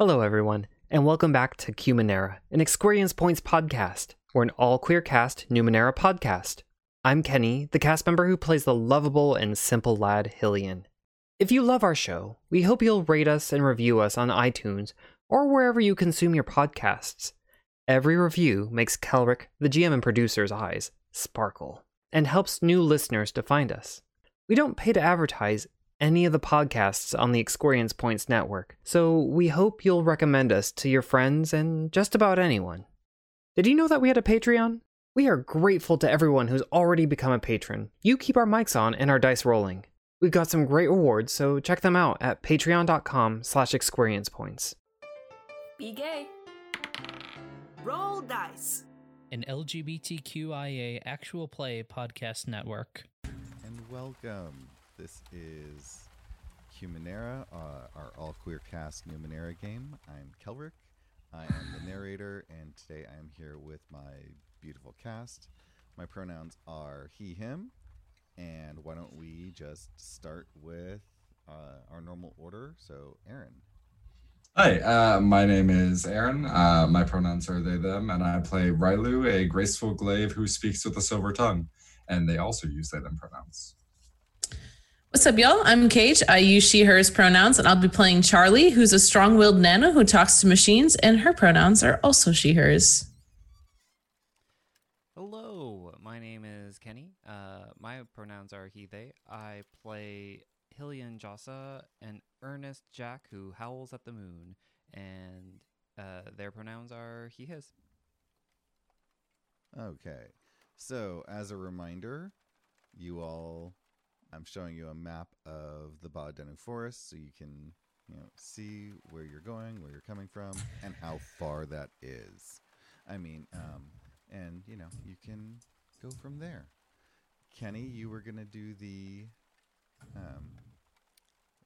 Hello, everyone, and welcome back to Cumanera, an Experience Points podcast. We're an all queer cast Numenera podcast. I'm Kenny, the cast member who plays the lovable and simple lad Hillian. If you love our show, we hope you'll rate us and review us on iTunes or wherever you consume your podcasts. Every review makes Kelric, the GM and producer's eyes, sparkle and helps new listeners to find us. We don't pay to advertise any of the podcasts on the Experience Points network, so we hope you'll recommend us to your friends and just about anyone. Did you know that we had a Patreon? We are grateful to everyone who's already become a patron. You keep our mics on and our dice rolling. We've got some great rewards, so check them out at patreon.com slash experiencepoints. Be gay. Roll dice. an LGBTQIA actual play podcast network. and welcome. This is Humanera, uh, our all queer cast Numenera game. I'm Kelrick. I am the narrator, and today I am here with my beautiful cast. My pronouns are he, him, and why don't we just start with uh, our normal order? So, Aaron. Hi, uh, my name is Aaron. Uh, my pronouns are they, them, and I play Rylu, a graceful glaive who speaks with a silver tongue. And they also use they, them pronouns. What's up, y'all? I'm Kate. I use she, hers pronouns, and I'll be playing Charlie, who's a strong willed nano who talks to machines, and her pronouns are also she, hers. Hello, my name is Kenny. Uh, my pronouns are he, they. I play Hillian Jossa, and earnest Jack who howls at the moon, and uh, their pronouns are he, his. Okay. So, as a reminder, you all, I'm showing you a map of the Badenu Forest so you can, you know, see where you're going, where you're coming from, and how far that is. I mean, um, and, you know, you can go from there. Kenny, you were going to do the um,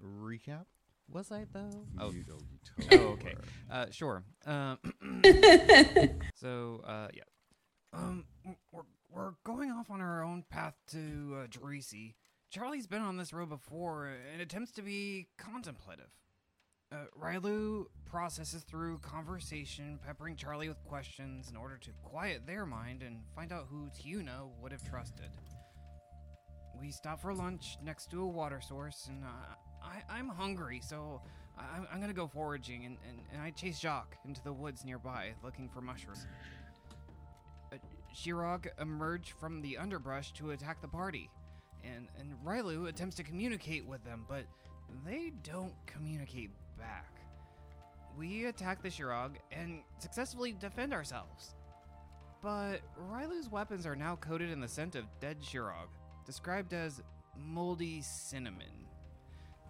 recap? Was I though? Oh, You, oh, you totally oh, okay. Uh, sure. Um, so, uh, yeah. Um, we're we're going off on our own path to uh, Jerisi. Charlie's been on this road before and attempts to be contemplative. Uh, Rylu processes through conversation, peppering Charlie with questions in order to quiet their mind and find out who Tiuna would have trusted. We stop for lunch next to a water source, and uh, I, I'm hungry, so I, I'm gonna go foraging, and, and, and I chase Jacques into the woods nearby, looking for mushrooms. Uh, Shirog emerge from the underbrush to attack the party, and, and Rylu attempts to communicate with them, but they don't communicate back. We attack the Shirog and successfully defend ourselves. But Rylu's weapons are now coated in the scent of dead Shirog, described as moldy cinnamon.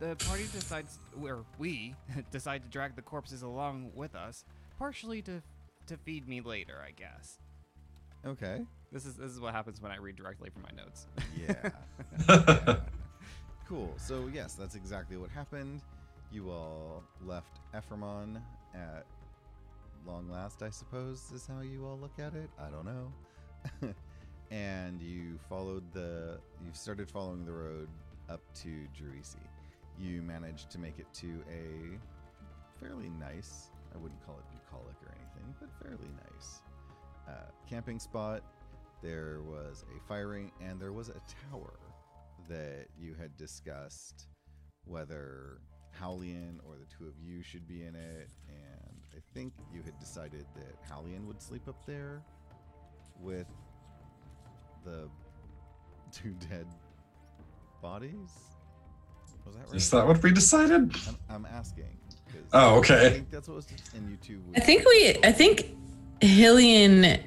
The party decides, or we decide to drag the corpses along with us, partially to to feed me later, I guess. Okay. This is this is what happens when I read directly from my notes. Yeah. Yeah. Cool. So yes, that's exactly what happened. You all left Ephraimon at long last, I suppose, is how you all look at it. I don't know. and you followed the you started following the road up to Jerisi. You managed to make it to a fairly nice, I wouldn't call it bucolic or anything, but fairly nice uh, camping spot. There was a firing and there was a tower that you had discussed whether Howlian or the two of you should be in it. And I think you had decided that Howlian would sleep up there with the two dead bodies. Was that right? Is that what we decided? I'm, I'm asking. 'cause Oh, okay. I think that's what was. And you two. I think we, I think Hillian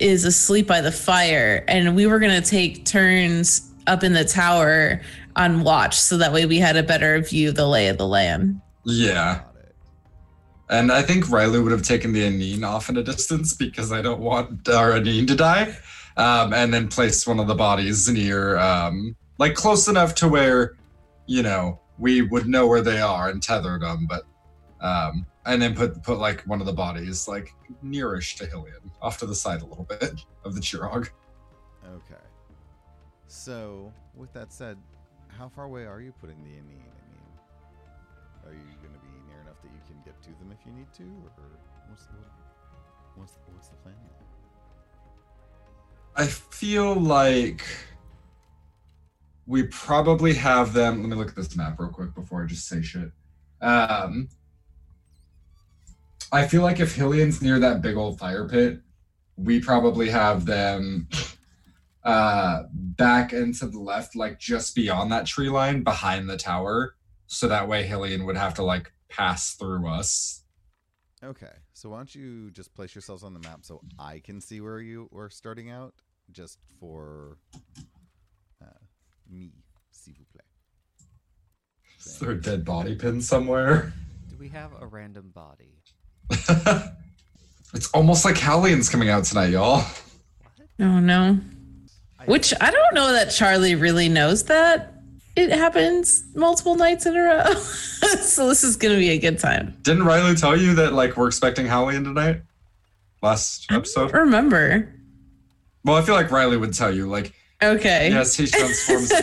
is asleep by the fire, and we were to take turns up in the tower on watch so that way we had a better view of the lay of the land. Yeah. And I think Riley would have taken the Aneen off in a distance because I don't want our Aneen to die. Um, and then placed one of the bodies near, um, like close enough to where, you know, we would know where they are and tethered them. But, um, and then put put like one of the bodies like nearish to Hillian, off to the side a little bit of the Chirog. Okay. So, with that said, how far away are you putting the Aneen? I mean, are you going to be near enough that you can get to them if you need to, or what's what, what's what's the plan? I feel like we probably have them. Let me look at this map real quick before I just say shit. Um, I feel like if Hillian's near that big old fire pit, we probably have them uh back and to the left, like just beyond that tree line behind the tower. So that way Hillian would have to like pass through us. Okay, so why don't you just place yourselves on the map so I can see where you are starting out, just for uh, me, s'il vous plaît. Is there a dead body pin somewhere? Do we have a random body? it's almost like Hallian's coming out tonight, y'all. Oh no. Which I don't know that Charlie really knows that it happens multiple nights in a row. so this is gonna be a good time. Didn't Riley tell you that like we're expecting Hallian tonight? Last episode? Remember. Well, I feel like Riley would tell you, like, Okay. yes, he transforms.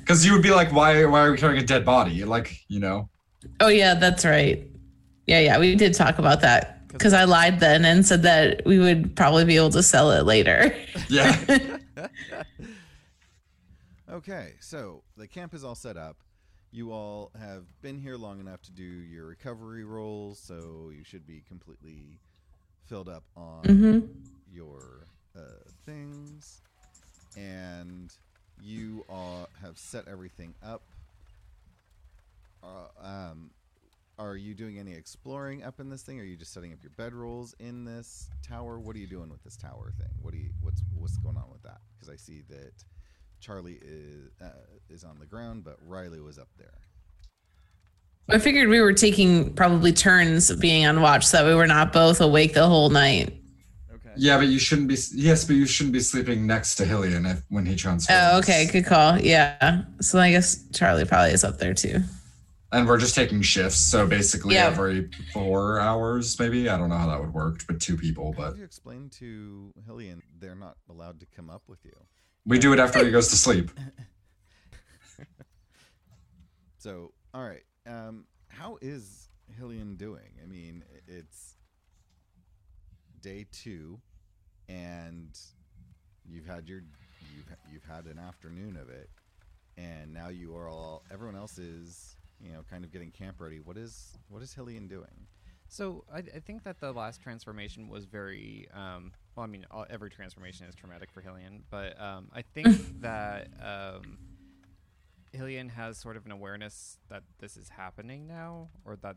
Because you would be like, why, why are we carrying a dead body? Like, you know. oh yeah, that's right. Yeah, yeah, we did talk about that because I lied then and said that we would probably be able to sell it later. Yeah. Okay, so the camp is all set up. You all have been here long enough to do your recovery rolls, so you should be completely filled up on Mhm. your uh, things. And you all have set everything up. Uh, um, are you doing any exploring up in this thing? Are you just setting up your bedrolls in this tower? What are you doing with this tower thing? What do you what's what's going on with that? Because I see that Charlie is uh, is on the ground, but Riley was up there. I figured we were taking probably turns of being on watch so that we were not both awake the whole night. Okay. yeah, but you shouldn't be. Yes, but you shouldn't be sleeping next to Hillian if, when he transforms. Oh, okay, good call. Yeah. So I guess Charlie probably is up there too. And we're just taking shifts, so basically Yeah. every four hours, maybe. I don't know how that would work, but two people. How But do you explain to Hillian they're not allowed to come up with you? we do it after he goes to sleep. So, all right. Um, how is Hillian doing? I mean, it's day two, and you've had your you've you've had an afternoon of it, and now you are all everyone else is you know kind of getting camp ready. What is what is Hillian doing? So I, I think that the last transformation was very um, well. I mean, all, every transformation is traumatic for Hillian, but um, I think that um, Hillian has sort of an awareness that this is happening now, or that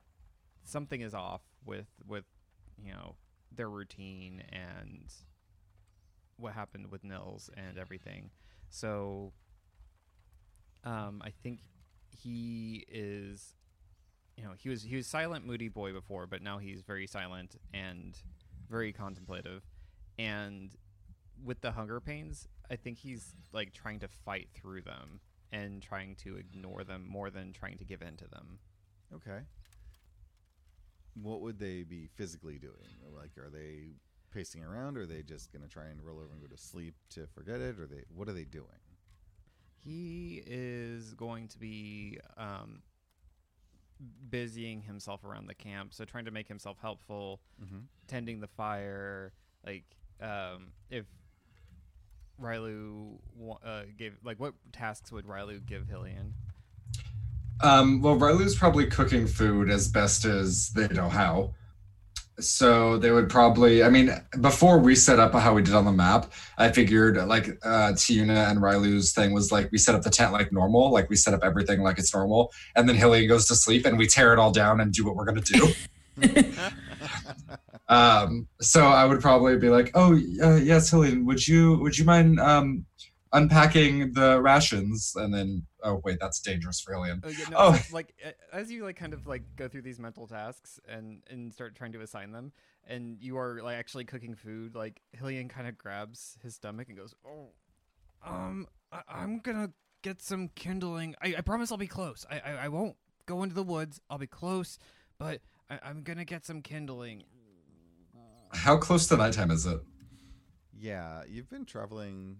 something is off with with you know their routine and what happened with Nils and everything. So um, I think he is you know he was he was silent moody boy before but now he's very silent and very contemplative and with the hunger pains i think he's like trying to fight through them and trying to ignore them more than trying to give in to them Okay. What would they be physically doing? Like, are they pacing around? Or are they just gonna try and roll over and go to sleep to forget it? Or they what are they doing? He is going to be um, busying himself around the camp so trying to make himself helpful Mm-hmm. tending the fire like um, if Rylu uh, gave like what tasks would Rylu give Hillian? Um, well, Riley's probably cooking food as best as they know how. So they would probably, I mean, before we set up how we did on the map, I figured like uh, Tiuna and Rylu's thing was like we set up the tent like normal, like we set up everything like it's normal, and then Hillian goes to sleep and we tear it all down and do what we're gonna do. um, so I would probably be like, "Oh, uh, yes, Hillian, would you would you mind um, unpacking the rations?" And then, oh wait, that's dangerous for Hillian. Oh, yeah, no, Oh. like as you like kind of like go through these mental tasks and and start trying to assign them, and you are like actually cooking food. Like Hillian kind of grabs his stomach and goes, "Oh, um, I- I'm gonna get some kindling. I, I promise I'll be close. I, I I won't go into the woods. I'll be close, but I, I'm gonna get some kindling." How close to nighttime is it? Yeah, you've been traveling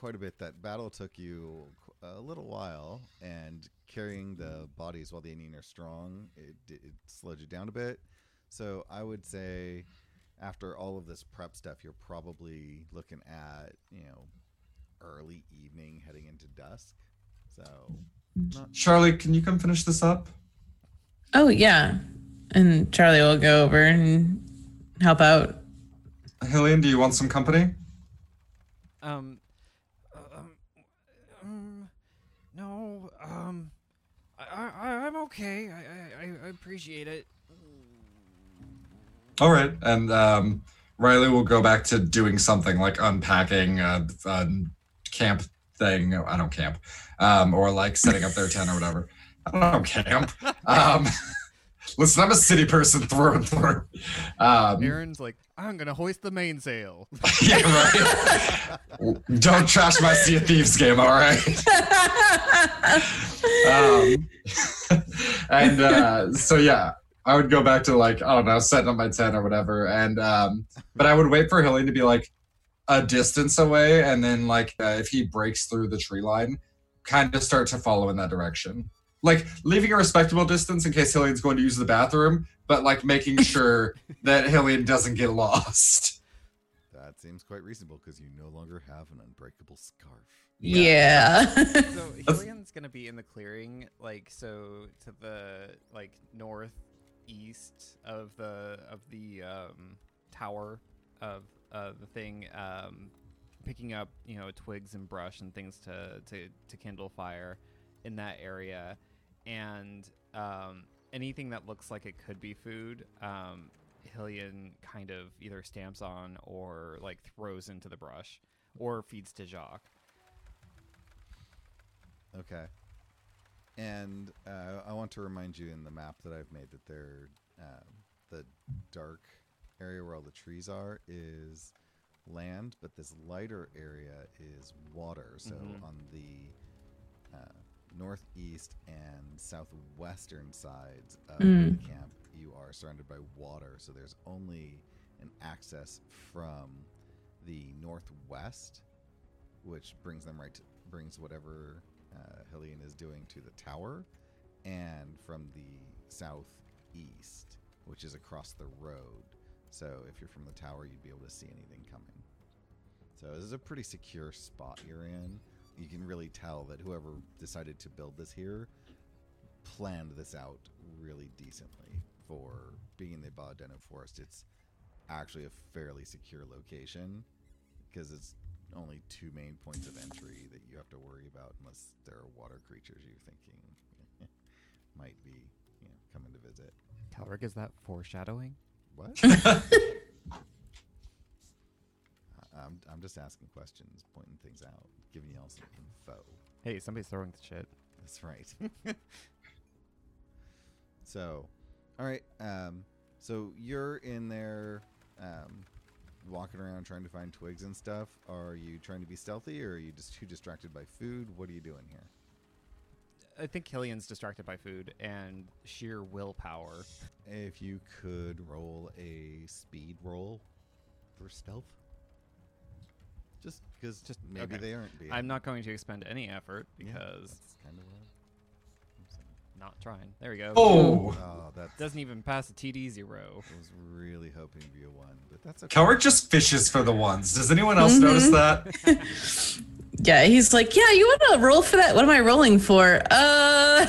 quite a bit. That battle took you a little while, and carrying the bodies while the Aneen are strong, it, it slowed you down a bit. So I would say after all of this prep stuff, you're probably looking at, you know, early evening heading into dusk. So not Charlie, can you come finish this up? Oh yeah, and Charlie will go over and help out. Hillian, do you want some company? Um, um, um, no, um, I, I, I'm okay. I, I, I appreciate it. All right, and um, Riley will go back to doing something like unpacking a, a camp thing. I don't camp, um, or like setting up their tent or whatever. I don't camp. Um, listen, I'm a city person through and through. Um, Aaron's like, I'm gonna hoist the mainsail. yeah, right. don't trash my Sea of Thieves game, all right? um, and uh, so yeah, I would go back to like I don't know, setting up my tent or whatever, and um, but I would wait for Hilly to be like a distance away, and then like uh, if he breaks through the tree line, kind of start to follow in that direction, like leaving a respectable distance in case Hillian's going to use the bathroom, but like making sure that Hillian doesn't get lost. that seems quite reasonable because you no longer have an unbreakable scarf. yeah. so Hillian's gonna be in the clearing, like so to the like northeast of the of the um, tower of uh, the thing, um, picking up you know twigs and brush and things to to to kindle fire in that area, and um, anything that looks like it could be food. Um, Hillian kind of either stamps on or like throws into the brush or feeds to Jacques. Okay. And uh, I want to remind you in the map that I've made that there, uh, the dark area where all the trees are is land, but this lighter area is water. So Mhm. on the uh, northeast and southwestern sides of Mm. the camp, you are surrounded by water. So there's only an access from the northwest, which brings them right to, brings whatever uh, Hillian is doing to the tower, and from the southeast, which is across the road. So if you're from the tower, you'd be able to see anything coming. So this is a pretty secure spot you're in. You can really tell that whoever decided to build this here planned this out really decently for being in the Baladeno Forest. It's actually a fairly secure location because it's only two main points of entry that you have to worry about unless there are water creatures you're thinking might be you know coming to visit. Calric, is that foreshadowing? What? I'm, I'm just asking questions, pointing things out, giving y'all some info. Hey, somebody's throwing the shit. That's right. so, all right. Um, so you're in there, um, walking around trying to find twigs and stuff. Are you trying to be stealthy, or are you just too distracted by food? What are you doing here? I think Hillian's distracted by food and sheer willpower. If you could roll a speed roll for stealth, just because Just- maybe okay. they aren't being. I'm not going to expend any effort Yeah, because that's kind of what I'm saying. not trying. There we go. Oh, Oh, that Doesn't even pass a TD zero. I was really hoping to be a one, but that's okay. Calric just fishes for the ones. Does anyone else Mhm. notice that? yeah, he's like, yeah, you want to roll for that? What am I rolling for? Uh,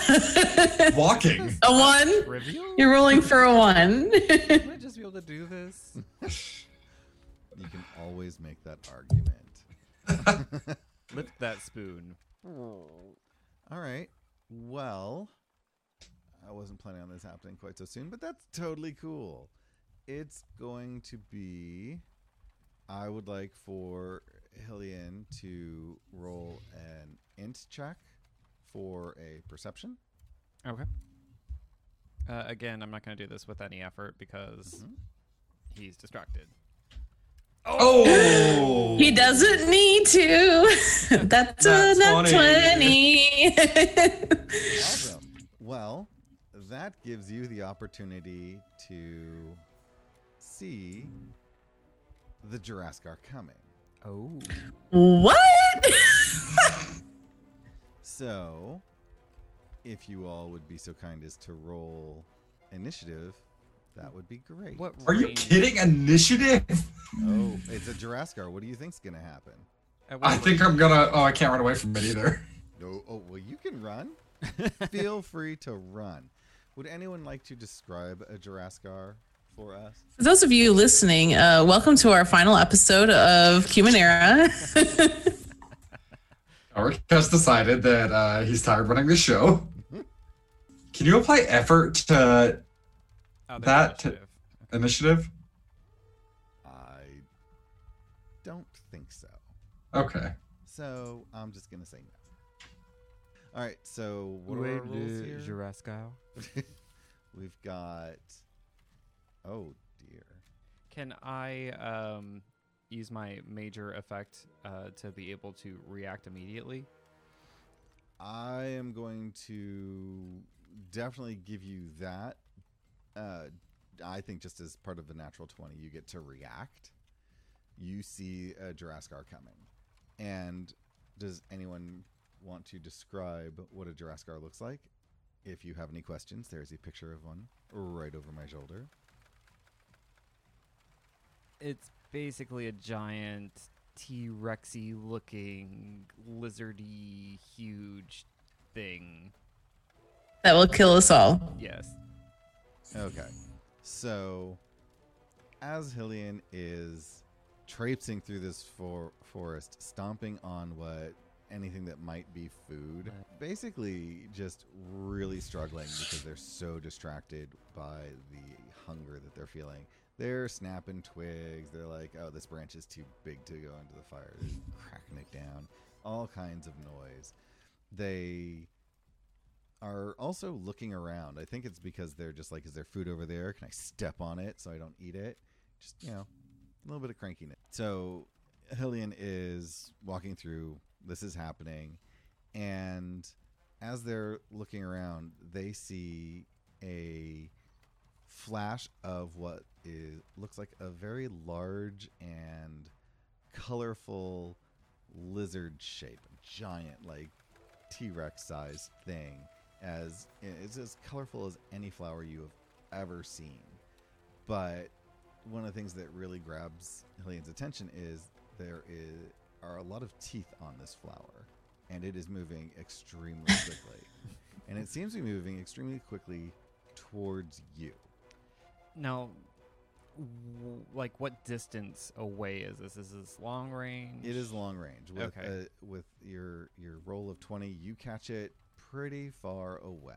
Walking. a one. Trivial? You're rolling for a one. Would I just be able to do this? You can always make that argument. Lift that spoon. All right. Well, I wasn't planning on this happening quite so soon, but that's totally cool. It's going to be. I would like for Hillian to roll an int check for a perception. Okay. Uh, again, I'm not going to do this with any effort because Mhm. he's distracted. Oh, he doesn't need to. That's a Nat nat 20. 20. Awesome. Well, that gives you the opportunity to see the Jiraskar coming. Oh. what? So, if you all would be so kind as to roll initiative, that would be great. What Are you range- kidding? Initiative? Oh, it's a Jiraskar. What do you think's gonna happen? I think I'm gonna. Oh, I can't run away from it either. No. Oh, well, you can run. Feel free to run. Would anyone like to describe a Jiraskar for us? For those of you listening, uh, welcome to our final episode of Cumanera. Eric has decided that uh, he's tired running the show. Can you apply effort to Oh, that t- initiative. initiative? I don't think so. Okay. So I'm just gonna say no. All right. So what are Wait, our rules here? Juraskyle. We've got. Oh dear. Can I um use my major effect uh, to be able to react immediately? I am going to definitely give you that. Uh, I think just as part of the natural 20, you get to react. You see a Jiraskar coming. And does anyone want to describe what a Jiraskar looks like? If you have any questions, there's a picture of one right over my shoulder. It's basically a giant T Rexy looking lizardy huge thing. that will kill us all. Yes. Okay. So, as Hillian is traipsing through this for- forest, stomping on what anything that might be food, basically just really struggling because they're so distracted by the hunger that they're feeling. They're snapping twigs. They're like, oh, this branch is too big to go into the fire. They're cracking it down. All kinds of noise. They are also looking around. I think it's because they're just like, is there food over there? Can I step on it so I don't eat it? Just, you know, a little bit of crankiness. So Hillian is walking through. This is happening. And as they're looking around, they see a flash of what is looks like a very large and colorful lizard shape, giant like T-Rex sized thing as it's as colorful as any flower you have ever seen. But one of the things that really grabs Hillian's attention is there is are a lot of teeth on this flower, and it is moving extremely quickly. and it seems to be moving extremely quickly towards you. Now, w- like, what distance away is this? Is this long range? It is long range. With, Okay. uh, with your your roll of twenty, you catch it pretty far away.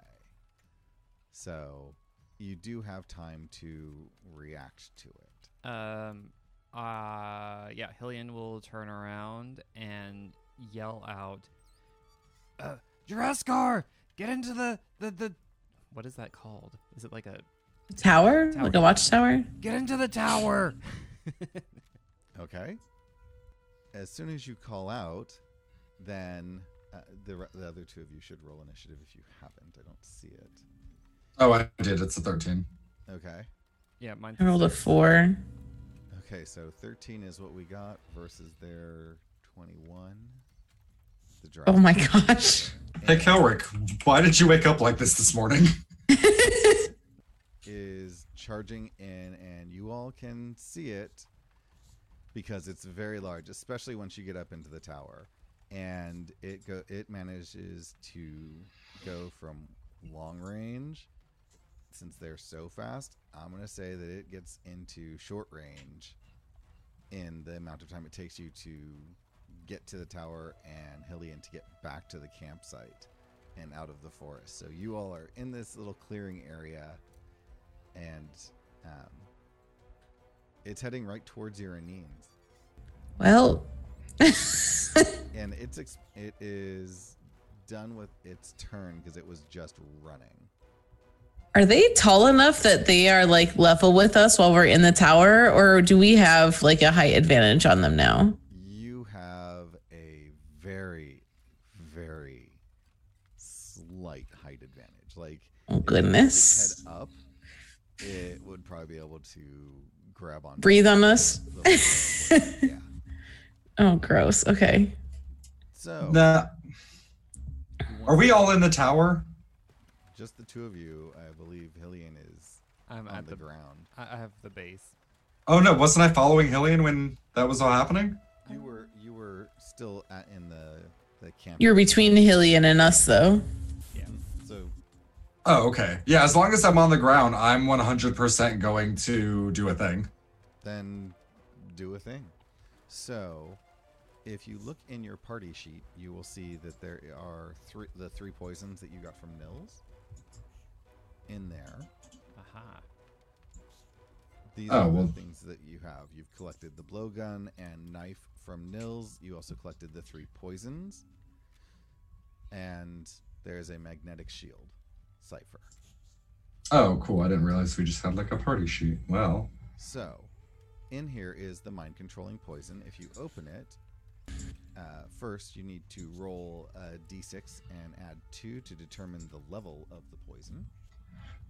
So you do have time to react to it. Um, uh, yeah, Hillian will turn around and yell out, uh, Jiraskar, get into the, the, the, what is that called? Is it like a, Tower? Tower. Like a watchtower? get into the tower? Okay. As soon as you call out, then uh, the the other two of you should roll initiative if you haven't. I don't see it. Oh, I did. It's a 13. Okay. yeah, mine. I rolled a four. Okay, so 13 is what we got versus their 21. The draw. Oh my gosh. Hey, Kelrick, why did you wake up like this this morning? is charging in, and you all can see it because it's very large, especially once you get up into the tower. And it go it manages to go from long range, since they're so fast. I'm gonna say that it gets into short range in the amount of time it takes you to get to the tower and Hillian to get back to the campsite and out of the forest. So you all are in this little clearing area and um, it's heading right towards your. Well, And it's it is done with its turn because it was just running. are they tall enough that they are like level with us while we're in the tower, or do we have like a height advantage on them now? You have a very, very slight height advantage. Like Oh if goodness. head up, it would probably be able to grab on. Breathe on us. yeah. Oh, gross. Okay. So Nah. Are we all in the tower? just the two of you. I believe Hillian is I'm on at the, the. ground. I I have the base. Oh no, wasn't I following Hillian when that was all happening? You were you were still at in the the camp. You're between Hillian and us, though. Yeah. So Oh, okay. Yeah, as long as I'm on the ground, I'm 100% going to do a thing. then do a thing. So, if you look in your party sheet, you will see that there are three the three poisons that you got from Nils in there. Aha. These Oh, are well- the things that you have. You've collected the blowgun and knife from Nils. You also collected the three poisons. And there's a magnetic shield cipher. Oh, cool. I didn't realize we just had like a party sheet. Well, So, in here is the mind controlling poison. If you open it, uh, first you need to roll a d6 and add 2 to determine the level of the poison.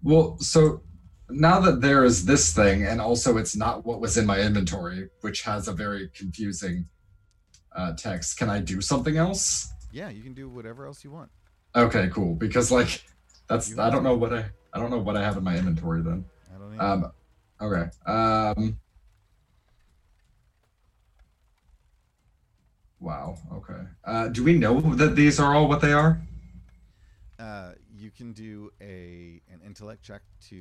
well, so now that there is this thing, and also it's not what was in my inventory, which has a very confusing uh, text, can I do something else? Yeah, you can do whatever else you want. Okay, cool. Because like that's You I don't know what I I don't know what I have in my inventory then. I don't know. Um, okay. Um. Wow. Okay. Uh, do we know that these are all what they are? Uh, you can do a an intellect check to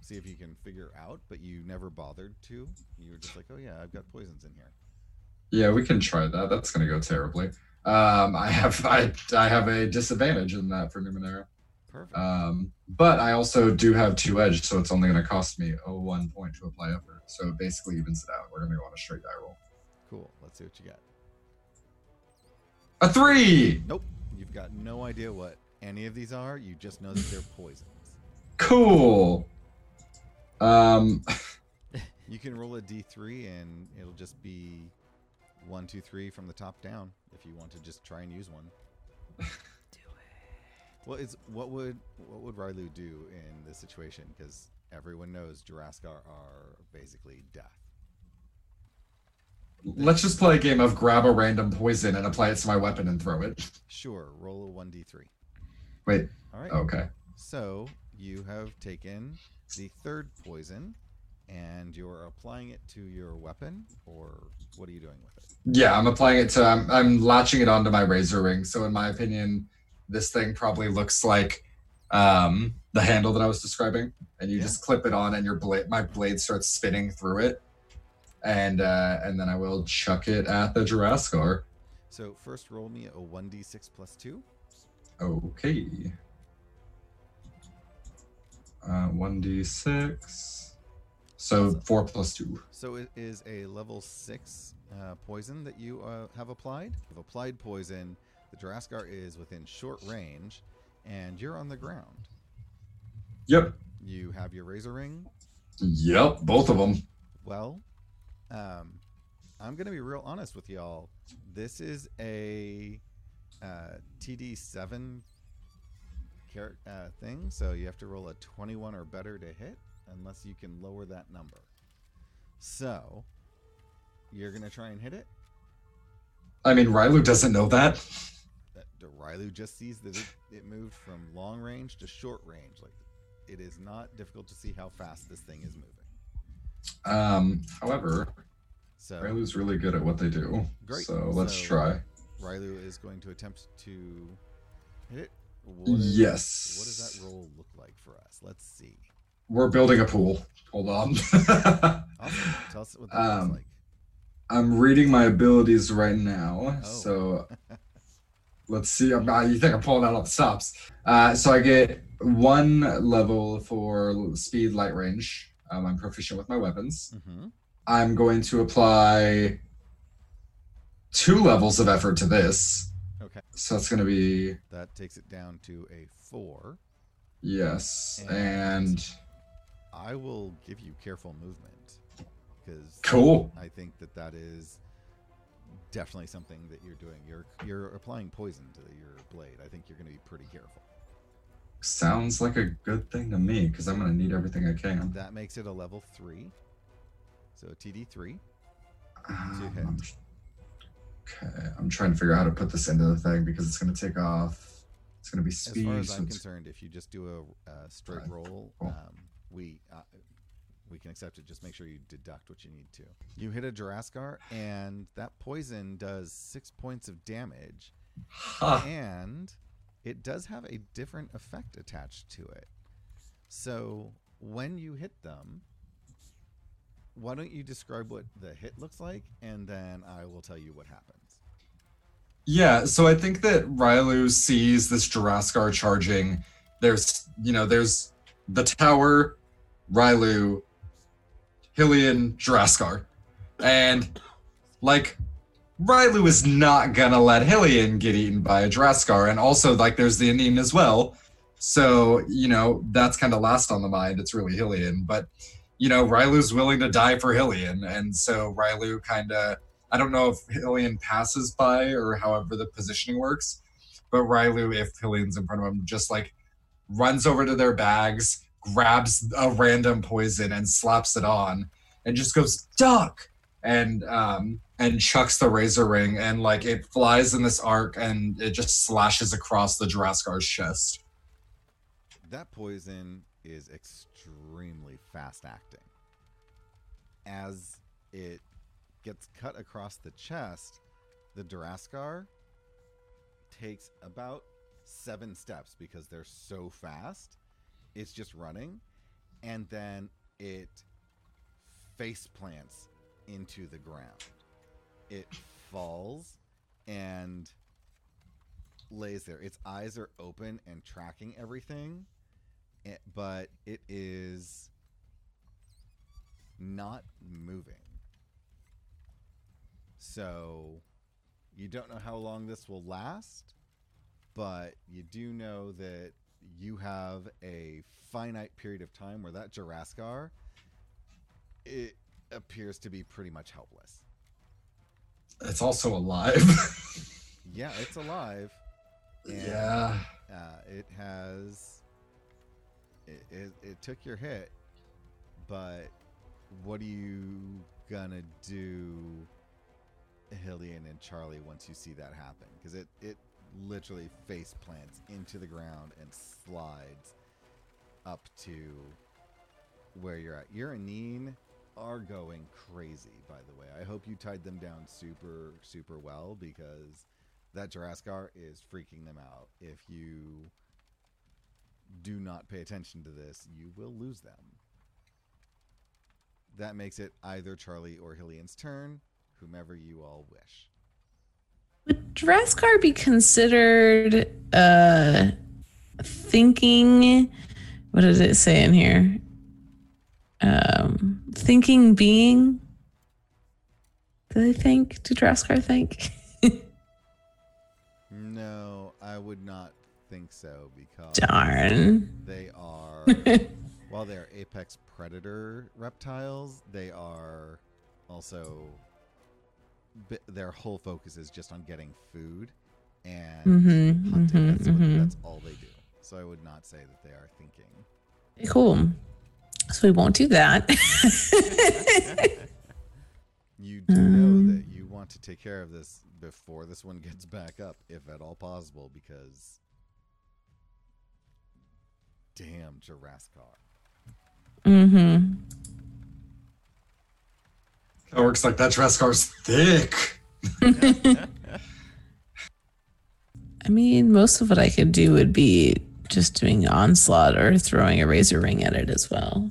see if you can figure out, but you never bothered to. You were just like, oh yeah, I've got poisons in here. Yeah, we can try that. That's gonna go terribly. Um, I have I I have a disadvantage in that for Numenera. Perfect. Um, but I also do have two edge, so it's only gonna cost me oh one point to apply effort. So it basically evens it out. We're gonna go on a straight die roll. Cool. Let's see what you got. A three. Nope. You've got no idea what any of these are. You just know that they're poisons. Cool. Um. You can roll a d3 and it'll just be one, two, three from the top down if you want to just try and use one. Do it. Well, it's what would what would Rylu do in this situation? Because everyone knows Jiraskar are basically death. Let's just play a game of grab a random poison and apply it to my weapon and throw it. Sure, roll a one d3. Wait. All right. Okay. So you have taken the third poison, and you're applying it to your weapon, or what are you doing with it? Yeah, I'm applying it to. I'm, I'm latching it onto my razor ring. So in my opinion, this thing probably looks like um, the handle that I was describing, and you Yeah. just clip it on, and your blade, my blade starts spinning through it, and uh, and then I will chuck it at the Jiraskar. So first, roll me a one d6 plus two. Okay. Uh, 1d6. So 4 plus 2. So it is a level six uh, poison that you uh, have applied. You've applied poison. The Jiraskar is within short range, and you're on the ground. Yep. You have your razor ring. Yep. Both of them. Well, um, I'm gonna be real honest with y'all. This is a uh, TD7 char- uh, thing, so you have to roll a 21 or better to hit, unless you can lower that number. So, you're gonna try and hit it. I mean, Rylu doesn't know that. That Rylu just sees that it, it moved from long range to short range. Like, it is not difficult to see how fast this thing is moving. Um, however, So, Rylu's really good at what they do. Great. So let's So- try. Rylu is going to attempt to hit it. What is- Yes. What does that roll look like for us? Let's see. We're building a pool. Hold on. Awesome. Tell us what that looks Um, like. I'm reading my abilities right now. Oh. So let's see. I'm, uh, you think I'm pulling out all the stops? Uh, so I get one level for speed, light range. Um, I'm proficient with my weapons. hmm I'm going to apply two levels of effort to this. Okay. So that's going to be That takes it down to a four. yes, And- and I will give you careful movement because cool. I think that that is definitely something that you're doing. You're you're applying poison to your blade. I think you're going to be pretty careful. Sounds like a good thing to me because I'm going to need everything I can. That makes it a level three. So TD three. Um, hit. I'm- Okay, I'm trying to figure out how to put this into the thing because it's going to take off It's gonna be speed. As far as so I'm concerned, if you just do a, a straight Alright, roll, cool. um, we uh, we can accept it. Just make sure you deduct what you need to. You hit a Jiraskar, and that poison does six points of damage, Ha. and it does have a different effect attached to it. So when you hit them, why don't you describe what the hit looks like, and then I will tell you what happens. Yeah, so I think that Rylu sees this Jiraskar charging. There's, you know, there's the tower, Rylu, Hylian, Jiraskar. And, like, Rylu is not gonna let Hylian get eaten by a Jiraskar. And also, like, there's the Aneen as well. So, you know, that's kind of last on the mind. It's really Hylian. But, you know, Rylu's willing to die for Hylian. And so Rylu kind of I don't know if Hylian passes by or however the positioning works, but Rylu, if Hylian's in front of him, just like runs over to their bags, grabs a random poison and slaps it on, and just goes duck and um and chucks the razor ring and like it flies in this arc and it just slashes across the Jiraskar's chest. That poison is extremely fast acting. As it gets cut across the chest, the Duraskar takes about seven steps because they're so fast. It's just running, and then it face plants into the ground. It falls and lays there. Its eyes are open and tracking everything, eh, but it is not moving. So you don't know how long this will last, but you do know that you have a finite period of time where that Jiraskar it appears to be pretty much helpless. It's also alive. Yeah, it's alive. and, yeah. Uh, it has. It, it, it took your hit, but what are you gonna do, Hillian and Charlie, once you see that happen? Because it, it literally face plants into the ground and slides up to where you're at. Your Aneen are going crazy, by the way. I hope you tied them down super, super well because that Jiraskar is freaking them out. If you do not pay attention to this, you will lose them. That makes it either Charlie or Hillian's turn, whomever you all wish. Would Draskar be considered uh thinking what does it say in here? Um thinking being? Do they think? Do Draskar think? No, I would not think so because Darn. they are while they're apex predator reptiles, they are also their whole focus is just on getting food and Mhm, hunting. mhm, that's, what, mhm. that's all they do. So I would not say that they are thinking. Cool. So we won't do that. You do Um, know that you want to take care of this before this one gets back up, if at all possible, because damn Jiraskar. mm-hmm. It works like that Jiraskar's thick. I mean, most of what I could do would be just doing onslaught or throwing a razor ring at it as well.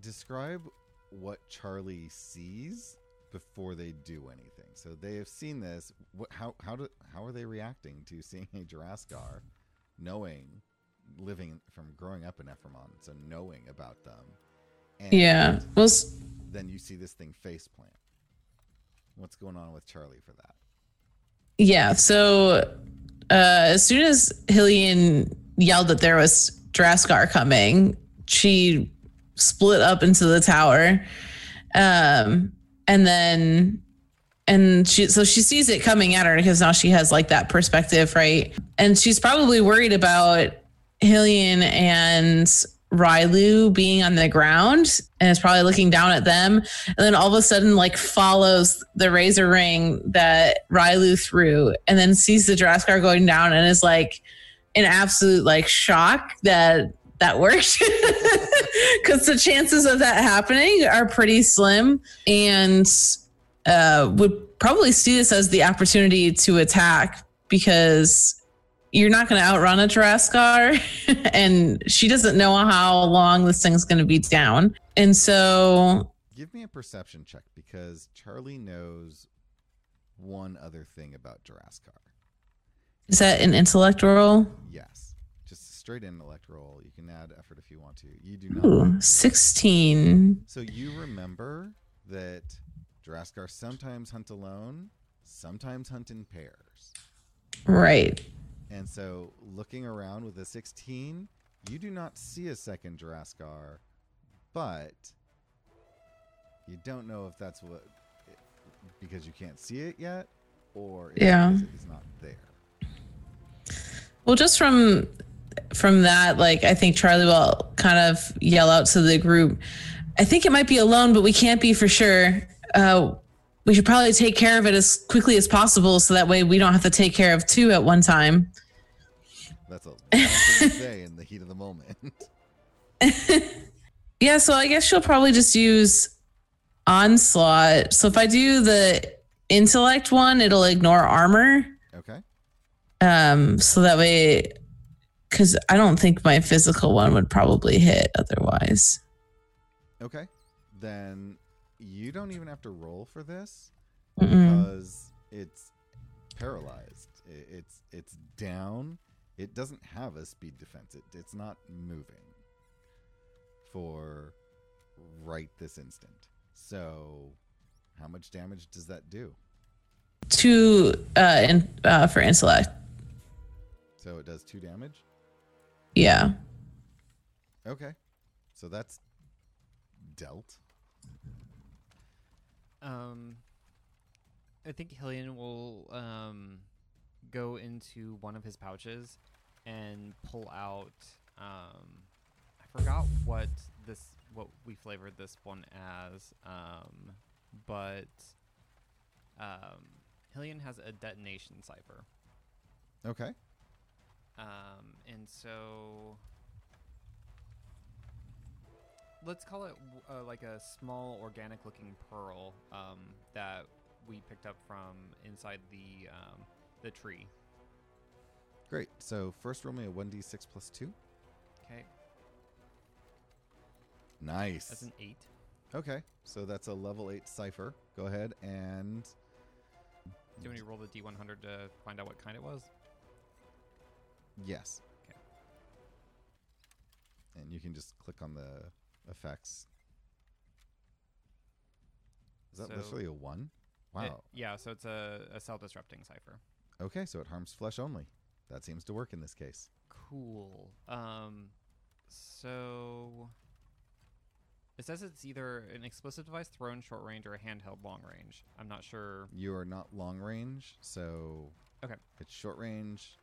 Describe what Charlie sees before they do anything. So they have seen this. What, how how do how are they reacting to seeing a Jiraskar, knowing, living from growing up in Ephraimon, so knowing about them. And Yeah. Well, Then you see this thing face plant. What's going on with Charlie for that? yeah. So uh, as soon as Hillian yelled that there was Draskar coming, she split up into the tower. Um, and then and she so she sees it coming at her because now she has like that perspective, right? And she's probably worried about Hillian and Rylu being on the ground and is probably looking down at them. And then all of a sudden, like follows the razor ring that Rylu threw and then sees the Draskar going down and is like in absolute like shock that that worked because the chances of that happening are pretty slim and uh, would probably see this as the opportunity to attack because you're not going to outrun a Jiraskar and she doesn't know how long this thing's going to be down. And so Give me a perception check because Charlie knows one other thing about Jiraskar. is that an intellect roll? Yes. Just a straight intellect roll. You can add effort if you want to. You do not. Ooh, 16. So you remember that Jiraskar sometimes hunt alone, sometimes hunt in pairs. Right. And so looking around with a 16, you do not see a second Jiraskar, but you don't know if that's what because you can't see it yet or Yeah. it is not there. Well, just from from that, like I think Charlie will kind of yell out to the group. I think it might be alone, but we can't be for sure. Uh, we should probably take care of it as quickly as possible, so that way we don't have to take care of two at one time. That's a thing to say in the heat of the moment. Yeah, so I guess she'll probably just use onslaught. So if I do the intellect one, it'll ignore armor. okay. Um, so that way, because I don't think my physical one would probably hit otherwise. Okay. Then you don't even have to roll for this Mm-mm. because it's paralyzed. It's it's down. It doesn't have a speed defense. It, it's not moving for right this instant. So, how much damage does that do? Two uh, in, uh, for intellect. So it does two damage. Yeah. Okay. So that's dealt. Um, I think Hillian will um go into one of his pouches and pull out um I forgot what this what we flavored this one as um but um Hillian has a detonation cipher Okay. um and so let's call it uh, like a small organic looking pearl um, that we picked up from inside the um, the tree. Great. So first roll me a 1d6 plus 2. Okay, Nice. that's an eight. Okay. So that's a level 8 cipher. Go ahead and Do you want to roll the d100 to find out what kind it was? Yes. Okay. And you can just click on the effects. Is that So- literally a one? It- Wow. yeah, so it's a, a cell disrupting cipher. Okay, so it harms flesh only. That seems to work in this case. Cool. Um, so it says it's either an explosive device thrown short range or a handheld long range. I'm not sure. You are not long range, so Okay. it's short range.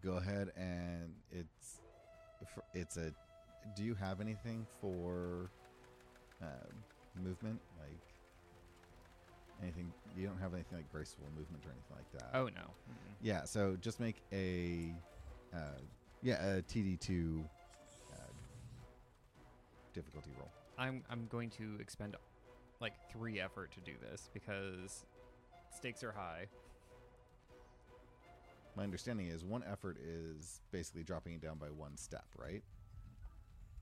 Go ahead and it's it's a. Do you have anything for uh, movement like anything? You don't have anything like graceful movement or anything like that. Oh no. Mm-mm. Yeah, so just make a, uh, yeah, a TD2 uh, difficulty roll. I'm I'm going to expend like three effort to do this because stakes are high. My understanding is one effort is basically dropping it down by one step, right?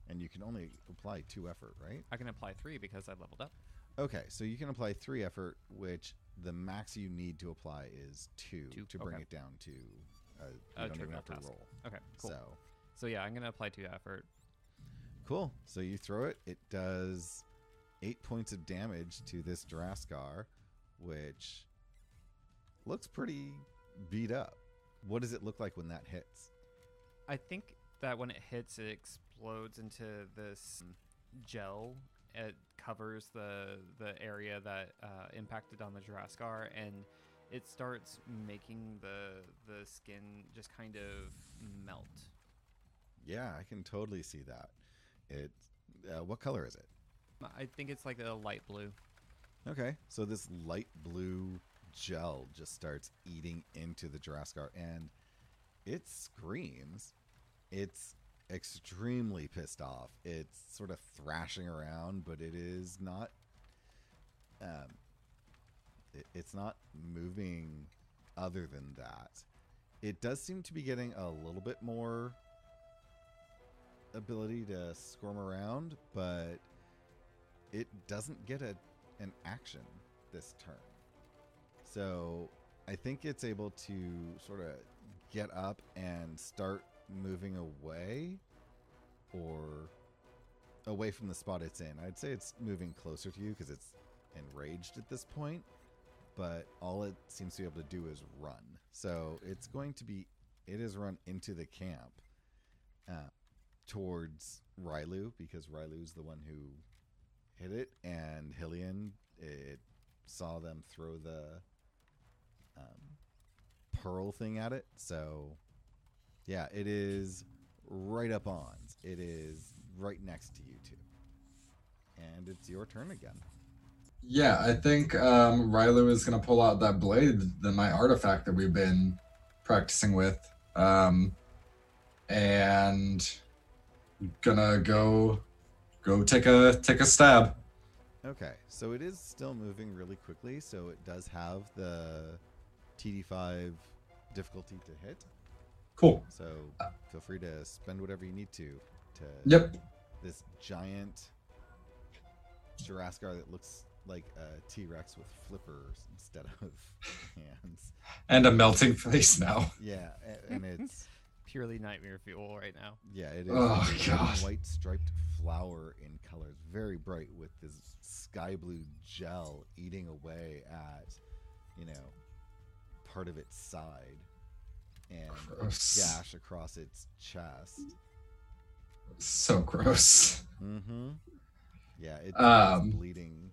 And you can only apply two effort, right? I can apply three because I leveled up. Okay, so you can apply three effort, which the max you need to apply is two, Two, to bring okay. it down to uh, you A don't even have to task. roll. Okay, cool. So So yeah, I'm gonna apply two effort. Cool. So you throw it. It does eight points of damage to this Jiraskar, which looks pretty beat up. What does it look like when that hits? I think that when it hits, it explodes into this gel. It covers the the area that uh, impacted on the Jiraskar, and it starts making the the skin just kind of melt. Yeah, I can totally see that. It. Uh, what color is it? I think it's like a light blue. Okay, so this light blue gel just starts eating into the Jiraskar, and it screams. It's extremely pissed off. It's sort of thrashing around, but it is not. Um, it, it's not moving other than that. It does seem to be getting a little bit more ability to squirm around, but it doesn't get a an action this turn. So I think it's able to sort of get up and start moving away or away from the spot it's in. I'd say it's moving closer to you because it's enraged at this point, but all it seems to be able to do is run. So it's going to be, it is run into the camp uh, towards Rylu because Rylu's the one who hit it, and Hillian, it saw them throw the um, pearl thing at it. So, yeah, it is right up on. It is right next to you two. And it's your turn again. Yeah, I think um, Rylu is gonna pull out that blade, the my artifact that we've been practicing with, um, and gonna go go take a take a stab. Okay, so it is still moving really quickly, so it does have the TD5 difficulty to hit. Cool. So feel free to spend whatever you need to to Yep. this giant Jiraskar that looks like a T Rex with flippers instead of hands. And a melting face now. Yeah, and it's Purely nightmare fuel right now. yeah, it is Oh, a red and God. white striped flower in colors, very bright with this sky blue gel eating away at you know part of its side and a Gross. gash across its chest. So gross. Mm-hmm. Yeah, it, Um, it's bleeding.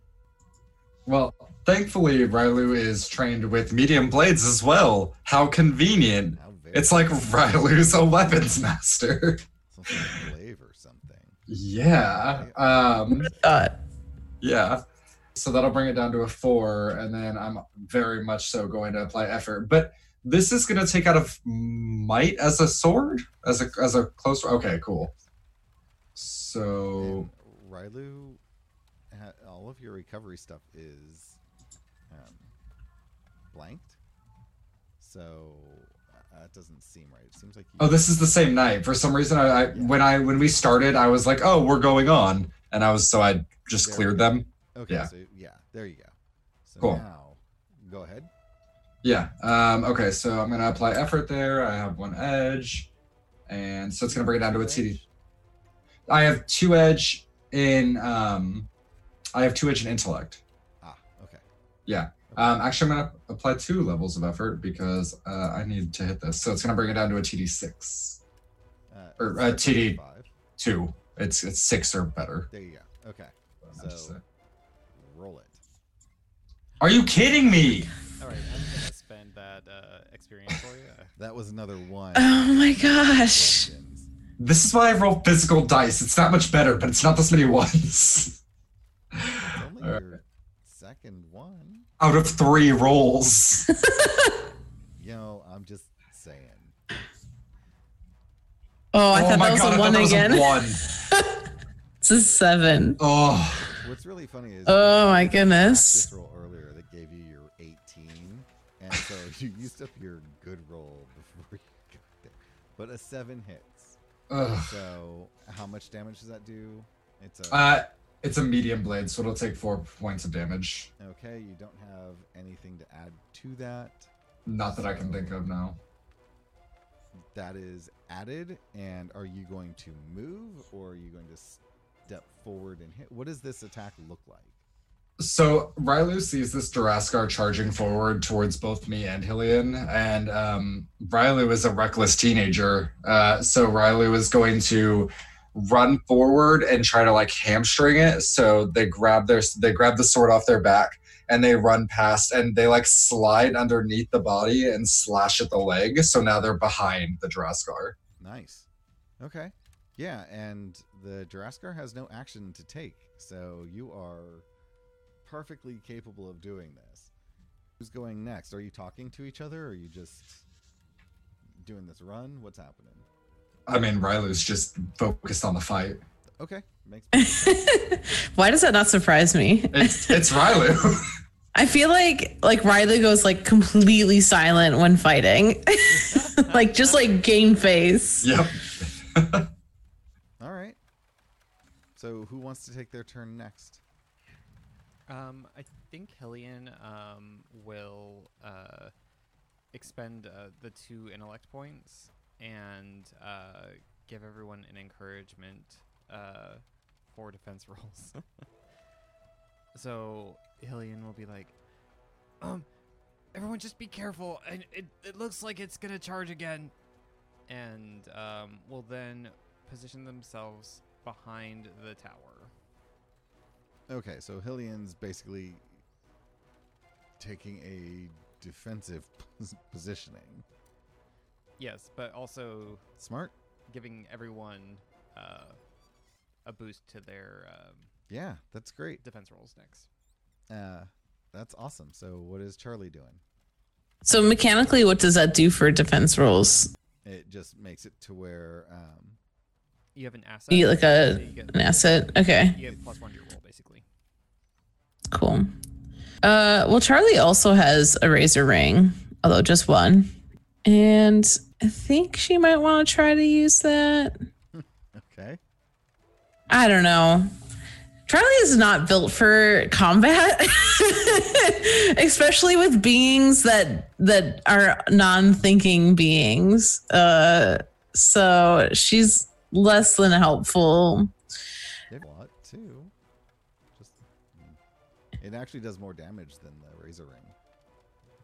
Well, thankfully, Rylu is trained with medium blades as well. How convenient. How It's like Rylu's a weapons master. something like glaive or something. Yeah. Um, Thought. yeah. So that'll bring it down to a four, and then I'm very much so going to apply effort. But this is going to take out of might as a sword, as a as a close. Okay, cool. So And Rylu, all of your recovery stuff is um, blanked, so uh, that doesn't seem right. It seems like Oh, this is the same night. For some reason, I, I Yeah. when I when we started, I was like, "Oh, we're going on," and I was so I just There cleared them. okay. yeah. So yeah, there you go. So Cool. now, go ahead. Yeah. Um, okay, so I'm gonna apply effort there. I have one edge, and so it's gonna bring it down to a TD. I have two edge in. Um, I have two edge in intellect. Ah, okay. Yeah. Um, actually, I'm gonna apply two levels of effort because uh, I need to hit this. So it's gonna bring it down to a TD six. Uh, or, a uh, TD. Five. Two. It's it's six or better. There you go. Okay. So roll it. Are you kidding me? All right, I'm gonna that uh, experience for you. That was another one. Oh my gosh. This is why I roll physical dice. It's not much better, but it's not this many ones. It's only Alright. your second one. Out of three rolls. You know, I'm just saying. Oh, I thought that was I a thought one that was a again. one. It's a seven. Oh, What's really funny is Oh my goodness. practice roll and so you used up your good roll before you got there. But a seven hits. Ugh. So how much damage does that do? It's a Uh, it's a medium blade, so it'll take four points of damage. okay. You don't have anything to add to that. Not that I can think of now. That is added. And are you going to move, or are you going to step forward and hit? What does this attack look like? So Rylu sees this Jiraskar charging forward towards both me and Hillian, and um, Rylu is a reckless teenager. Uh, so Rylu is going to run forward and try to like hamstring it. So they grab their they grab the sword off their back and they run past and they like slide underneath the body and slash at the leg. So now they're behind the Jiraskar. Nice. Okay. Yeah, and the Jiraskar has no action to take, so you are perfectly capable of doing this. Who's going next? Are you talking to each other, or are you just doing this run? What's happening? I mean, Rylu's just focused on the fight. Okay, makes. Why does that not surprise me? It's it's Rylu. I feel like like Riley goes like completely silent when fighting. like just like game face. yep. All right. So who wants to take their turn next? Um, I think Hillian um, will uh, expend uh, the two intellect points and uh, give everyone an encouragement uh, for defense rolls. so Hillian will be like, um, everyone just be careful. And it, it looks like it's gonna charge again. And um, will then position themselves behind the tower. Okay, so Hillian's basically taking a defensive positioning. Yes, but also Smart. giving everyone uh, a boost to their um, Yeah, that's great. defense rolls next. Uh, that's awesome. So what is Charlie doing? So mechanically, what does that do for defense rolls? It just makes it to where um, You have an asset. You get like a so get, an asset. Okay, You get plus one to your roll, basically. cool. Uh, well, Charlie also has a razor ring, although just one, and I think she might want to try to use that. okay. I don't know. Charlie is not built for combat, especially with beings that that are non-thinking beings. Uh, so she's less than helpful. They have a lot too. Just mm. it actually does more damage than the razor ring.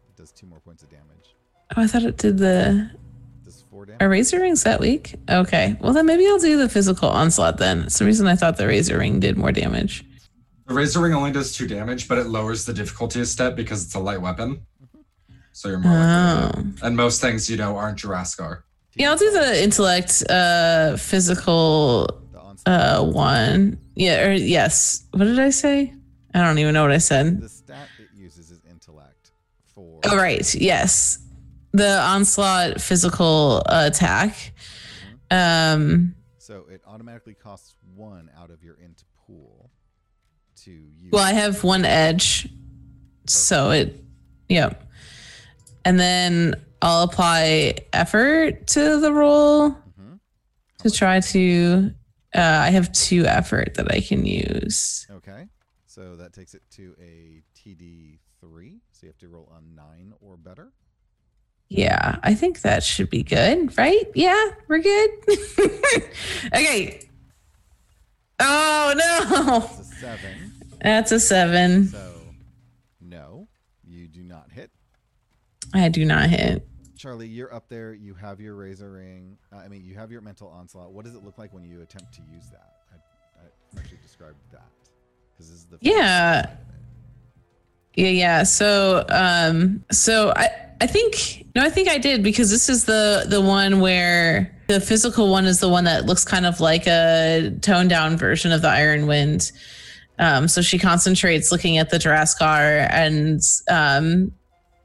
It does two more points of damage. Oh, I thought it did the It does four are damage. razor rings that weak. Okay, well then maybe I'll do the physical onslaught then. It's the reason I thought the razor ring did more damage. The Razor Ring only does two damage, but it lowers the difficulty a step because it's a light weapon. So you're more Oh. And most things, you know, aren't Jiraskar. Yeah, I'll do the intellect, uh, physical, uh, one. Yeah, or yes. What did I say? I don't even know what I said. the stat it uses is intellect for. Oh, right. Yes, the onslaught physical uh, attack. Um. So it automatically costs one out of your int pool to use. Well, I have one edge, so it. Yep. And then I'll apply effort to the roll Mhm. to try to. Uh, I have two effort that I can use. Okay. So that takes it to a TD three. So you have to roll on nine or better. Yeah, I think that should be good, right? Yeah, we're good. okay. Oh no, It's a seven. that's a seven. So no, you do not hit. I do not hit. Charlie, you're up there. You have your razor ring. Uh, I mean, you have your mental onslaught. What does it look like when you attempt to use that? I, I actually described that because this is the Yeah. Yeah, yeah. So, um, so I, I think no, I think I did because this is the the one where the physical one is the one that looks kind of like a toned down version of the Iron Wind. Um, so she concentrates looking at the Jiraskar and um,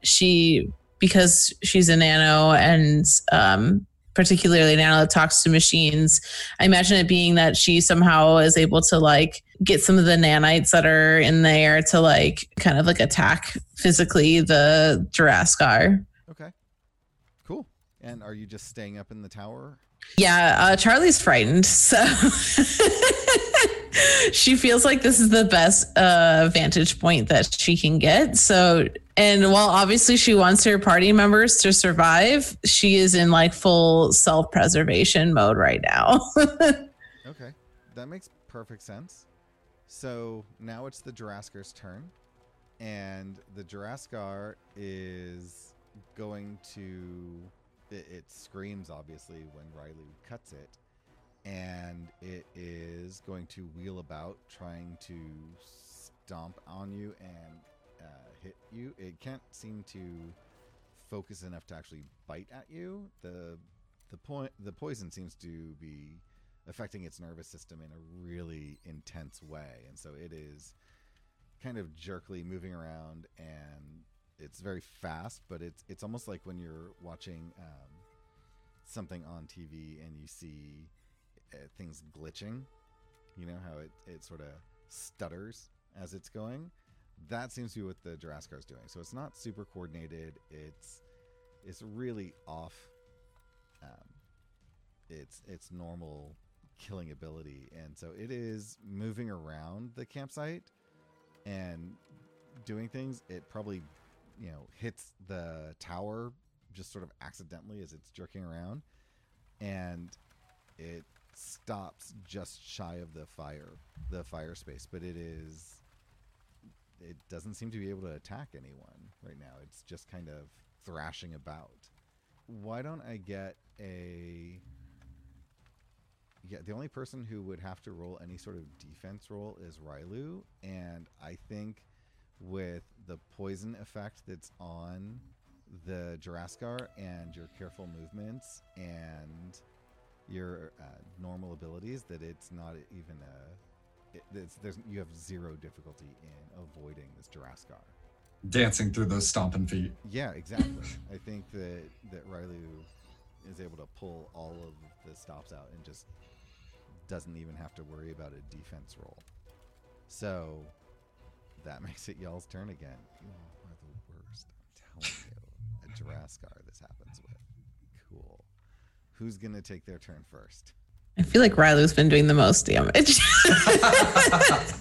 she because she's a nano and um, particularly nano that talks to machines. I imagine it being that she somehow is able to like get some of the nanites that are in there to like kind of like attack physically the Jiraskar. Okay. Cool. And are you just staying up in the tower? Yeah, uh, Charlie's frightened, so she feels like this is the best uh, vantage point that she can get. So, and while obviously she wants her party members to survive, she is in like full self preservation mode right now. Okay. That makes perfect sense. So now it's the Jiraskar's turn. And the Jiraskar is going to. It, it screams, obviously, when Riley cuts it. And it is going to wheel about, trying to stomp on you and uh, hit you. It can't seem to focus enough to actually bite at you. The the point the poison seems to be affecting its nervous system in a really intense way and so it is kind of jerkily moving around and it's very fast but it's it's almost like when you're watching um, something on TV and you see things glitching. You know how it, it sort of stutters as it's going. That seems to be what the Jiraskar is doing. So it's not super coordinated. It's it's really off. Um, its its normal killing ability, and so it is moving around the campsite and doing things. It probably you know hits the tower just sort of accidentally as it's jerking around, and it stops just shy of the fire the fire space, but it is it doesn't seem to be able to attack anyone right now. It's just kind of thrashing about. Why don't I get a yeah, the only person who would have to roll any sort of defense roll is Rylu, and I think with the poison effect that's on the Jiraskar and your careful movements and your uh, normal abilities, that it's not even a. It, it's, there's you have zero difficulty in avoiding this Jiraskar. Dancing through those stomping feet. Yeah, exactly. I think that that Rylu is able to pull all of the stops out and just doesn't even have to worry about a defense roll. So that makes it y'all's turn again. You are the worst. I'm telling you. A Jiraskar this happens with. Cool. Who's gonna take their turn first? I feel like Rylu's been doing the most damage.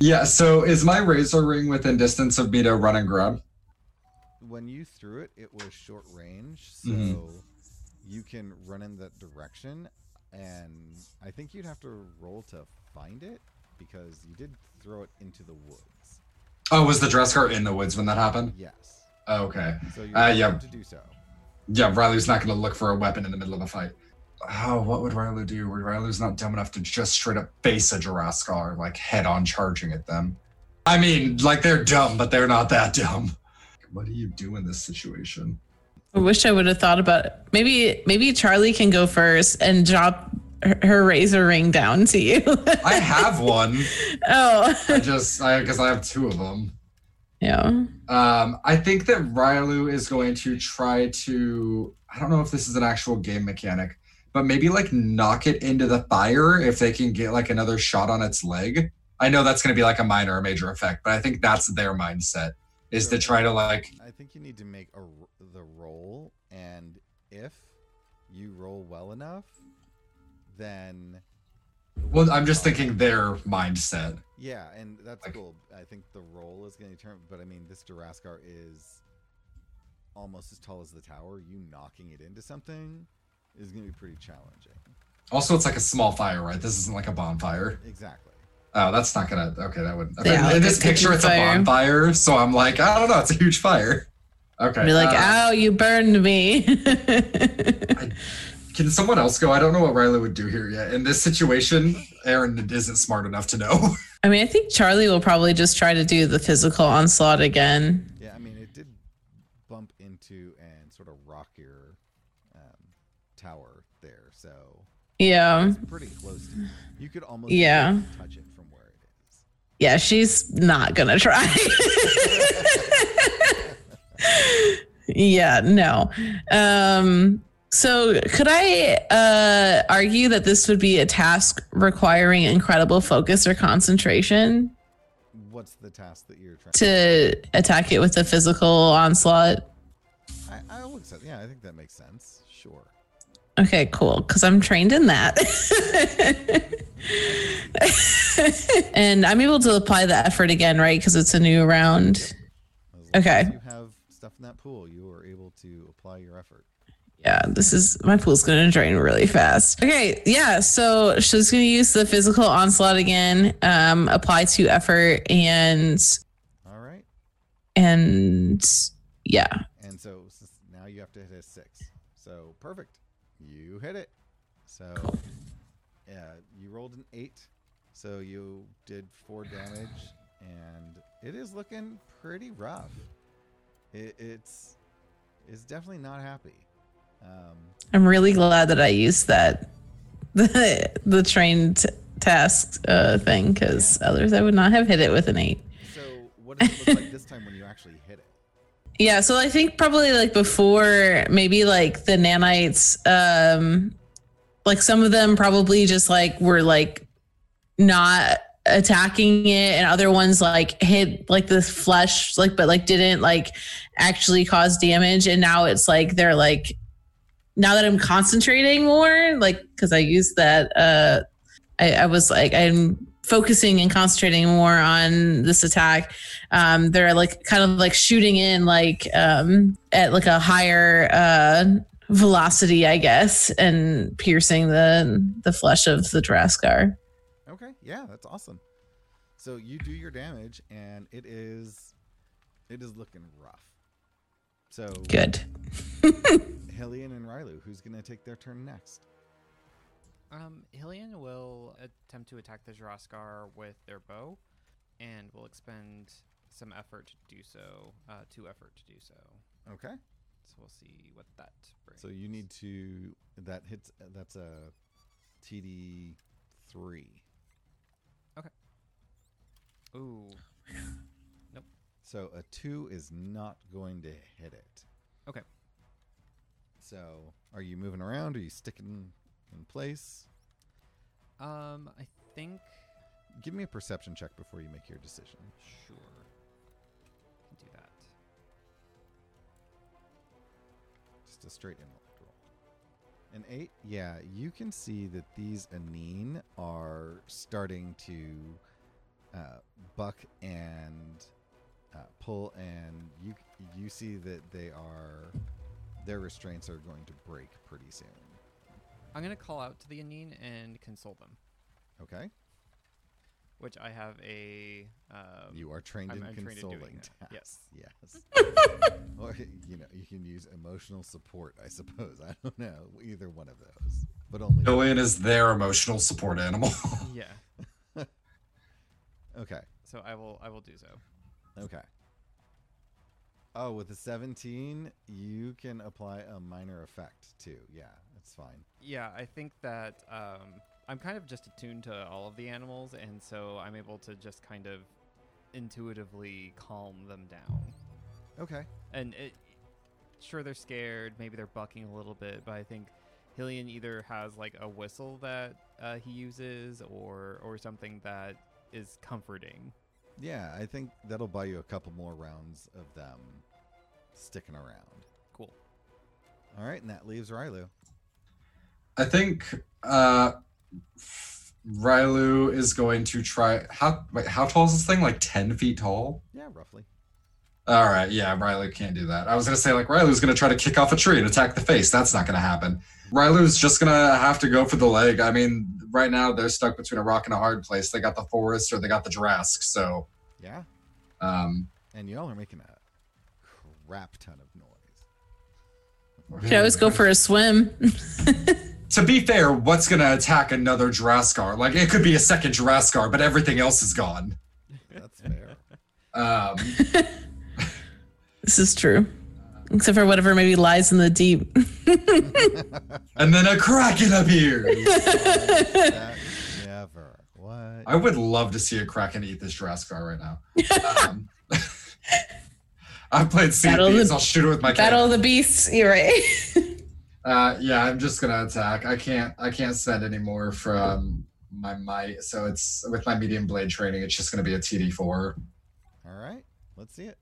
Yeah, so is my razor ring within distance of me to run and grab? When you threw it, it was short range, so Mhm. you can run in that direction. And I think you'd have to roll to find it because you did throw it into the woods. Oh, was the Jiraskar in the woods when that happened? Yes. Oh, okay. So you're Uh, yeah. to do so. Yeah, Riley's not going to look for a weapon in the middle of a fight. Oh, what would Riley do? Riley's not dumb enough to just straight up face a Jiraskar, like head on charging at them. I mean, like they're dumb, but they're not that dumb. What do you do in this situation? I wish I would have thought about it. Maybe maybe Charlie can go first and drop her, her razor ring down to you. I have one. oh, I just, I guess I have two of them. Yeah. Um, I think that Rylu is going to try to. I don't know if this is an actual game mechanic, but maybe like knock it into the fire if they can get like another shot on its leg. I know that's going to be like a minor or major effect, but I think that's their mindset is to try to like. I think you need to make a, the roll, and if you roll well enough, then Well, I'm just thinking their mindset. Yeah, and that's Like- cool. I think the roll is going to turn, but I mean, this Jiraskar is almost as tall as the tower. You knocking it into something is going to be pretty challenging. Also, it's like a small fire, right? This isn't like a bonfire. Exactly. Oh, that's not gonna. Okay, that would. Yeah, in, like in this picture, cooking it's a bonfire, so I'm like, I don't know. It's a huge fire. Okay. Be like, uh, ow, you burned me. Can someone else go? I don't know what Riley would do here yet. In this situation, Aaron isn't smart enough to know. I mean, I think Charlie will probably just try to do the physical onslaught again. Yeah, I mean, it did bump into and sort of rock your um, tower there, so Yeah. it's pretty close. To, you could almost Yeah. touch it from where it is. Yeah, she's not gonna try. yeah, no. Um, so could I uh, argue that this would be a task requiring incredible focus or concentration What's the task that you're trying to attack it with a physical onslaught? I, I will accept. Yeah, I think that makes sense. Sure. Okay, cool. Because I'm trained in that. and I'm able to apply the effort again, right? Because it's a new round. Okay. you have stuff in that pool, you are able to apply your effort. Yeah, this is my pool's gonna drain really fast. Okay, yeah, so she's gonna use the physical onslaught again, um, apply to effort and All right. and yeah. And so now you have to hit a six. So perfect. You hit it. So yeah, you rolled an eight. So you did four damage, and it is looking pretty rough. It, it's it's definitely not happy. Um, I'm really glad that I used that the the trained task uh thing because others I would not have hit it with an eight. so what does it look like this time when you actually hit it? Yeah, so I think probably like before maybe like the nanites, um like some of them probably just like were like not attacking it and other ones like hit like the flesh like but like didn't like actually cause damage and now it's like they're like now that I'm concentrating more like because I use that uh I, I was like I'm focusing and concentrating more on this attack um they're like kind of like shooting in like um at like a higher uh velocity i guess and piercing the the flesh of the Jiraskar. Okay, yeah, that's awesome. So you do your damage, and it is, it is looking rough. So good Hillian and Rylu, who's gonna take their turn next? Um, Hillian will attempt to attack the Jiraskar with their bow, and will expend some effort to do so. Uh, two effort to do so. Okay. So we'll see what that brings. So you need to that hits. That's a TD three. Okay. Ooh. Nope. So a two is not going to hit it. Okay. So are you moving around? Are you sticking in place? Um, I think Give me a perception check before you make your decision. sure. Can do that. Just a straight intellect roll. An eight? Yeah, you can see that these Aneen are starting to uh, buck and uh, pull, and you you see that they are their restraints are going to break pretty soon. I'm gonna call out to the Aneen and console them, Okay, which I have a. Um, you are trained I'm- in I'm trained in doing consoling that, tasks. yes. Yes. or you know, you can use emotional support. I suppose. I don't know either one of those, but only. Hillian is their emotional support animal. yeah. Okay. So I will. I will do so. Okay. Oh, with the 17, you can apply a minor effect too. Yeah, that's fine. Yeah, I think that um, I'm kind of just attuned to all of the animals, and so I'm able to just kind of intuitively calm them down. Okay. And it, sure, they're scared. Maybe they're bucking a little bit, but I think Hillian either has like a whistle that uh, he uses, or or something that is comforting. Yeah, I think that'll buy you a couple more rounds of them sticking around. Cool. All right, and that leaves Rylu. I think uh Rylu is going to try how wait, how tall is this thing? Like ten feet tall? Yeah, roughly. All right, yeah, Rylu can't do that. I was gonna say like Rylu's gonna try to kick off a tree and attack the face. That's not gonna happen. Rylu's just gonna have to go for the leg. I mean, right now they're stuck between a rock and a hard place. They got the forest or they got the Drask. So, Yeah, um, and y'all are making a crap ton of noise. You can always go for a swim. to be fair, what's gonna attack another Jiraskar? Like it could be a second Jiraskar, but everything else is gone. That's fair. Um, this is true. Except for whatever maybe lies in the deep. and then a Kraken appears. that never. What? I would love to see a Kraken eat this Jiraskar right now. Um, I've played Sea Battle of Beast. the- I'll shoot it with my Battle of the Beasts. You're right. Uh, yeah, I'm just gonna attack. I can't. I can't send any more from my might. So it's with my medium blade training. It's just gonna be a TD4, All right, let's see it.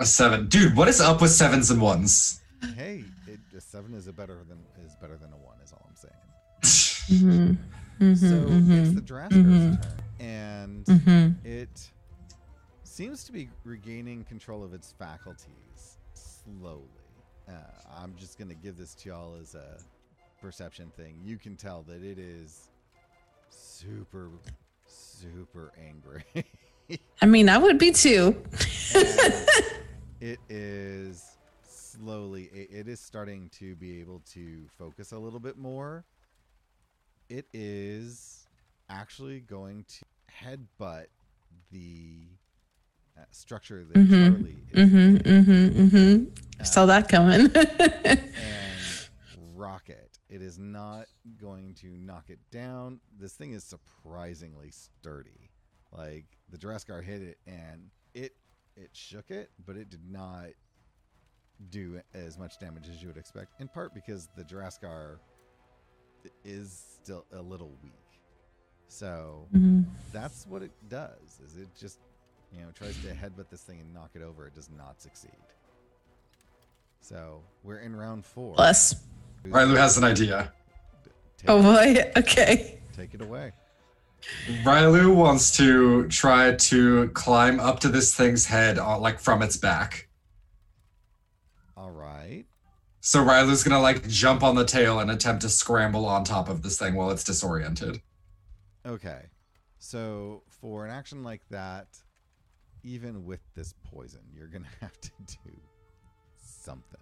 A seven. Dude, what is up with sevens and ones? Hey, it, a seven is a better than is better than a one. Is all I'm saying. hmm hmm so it's the Jiraskar's mhm. turn, and hmm it seems to be regaining control of its faculties slowly. Uh, I'm just gonna give this to y'all as a perception thing. You can tell that it is super, super angry. I mean, I would be too. It is slowly it, it is starting to be able to focus a little bit more. It is actually going to headbutt the uh, structure that Mhm. charlie is hmm in, hmm hmm uh, Saw that coming. and rock it. Is not going to knock it down. This thing is surprisingly sturdy. Like the Jiraskar hit it and it it shook it but it did not do as much damage as you would expect. In part because the Jiraskar is still a little weak. So Mhm. that's what it does. Is it just you know tries to headbutt this thing and knock it over? It does not succeed. So we're in round four. Bless. Rylu has an idea. Take, Oh boy. Okay. take it away. Rylu wants to try to climb up to this thing's head, uh, like from its back. All right. So Rylu's gonna like jump on the tail and attempt to scramble on top of this thing while it's disoriented. Okay. So for an action like that, even with this poison, you're gonna have to do something.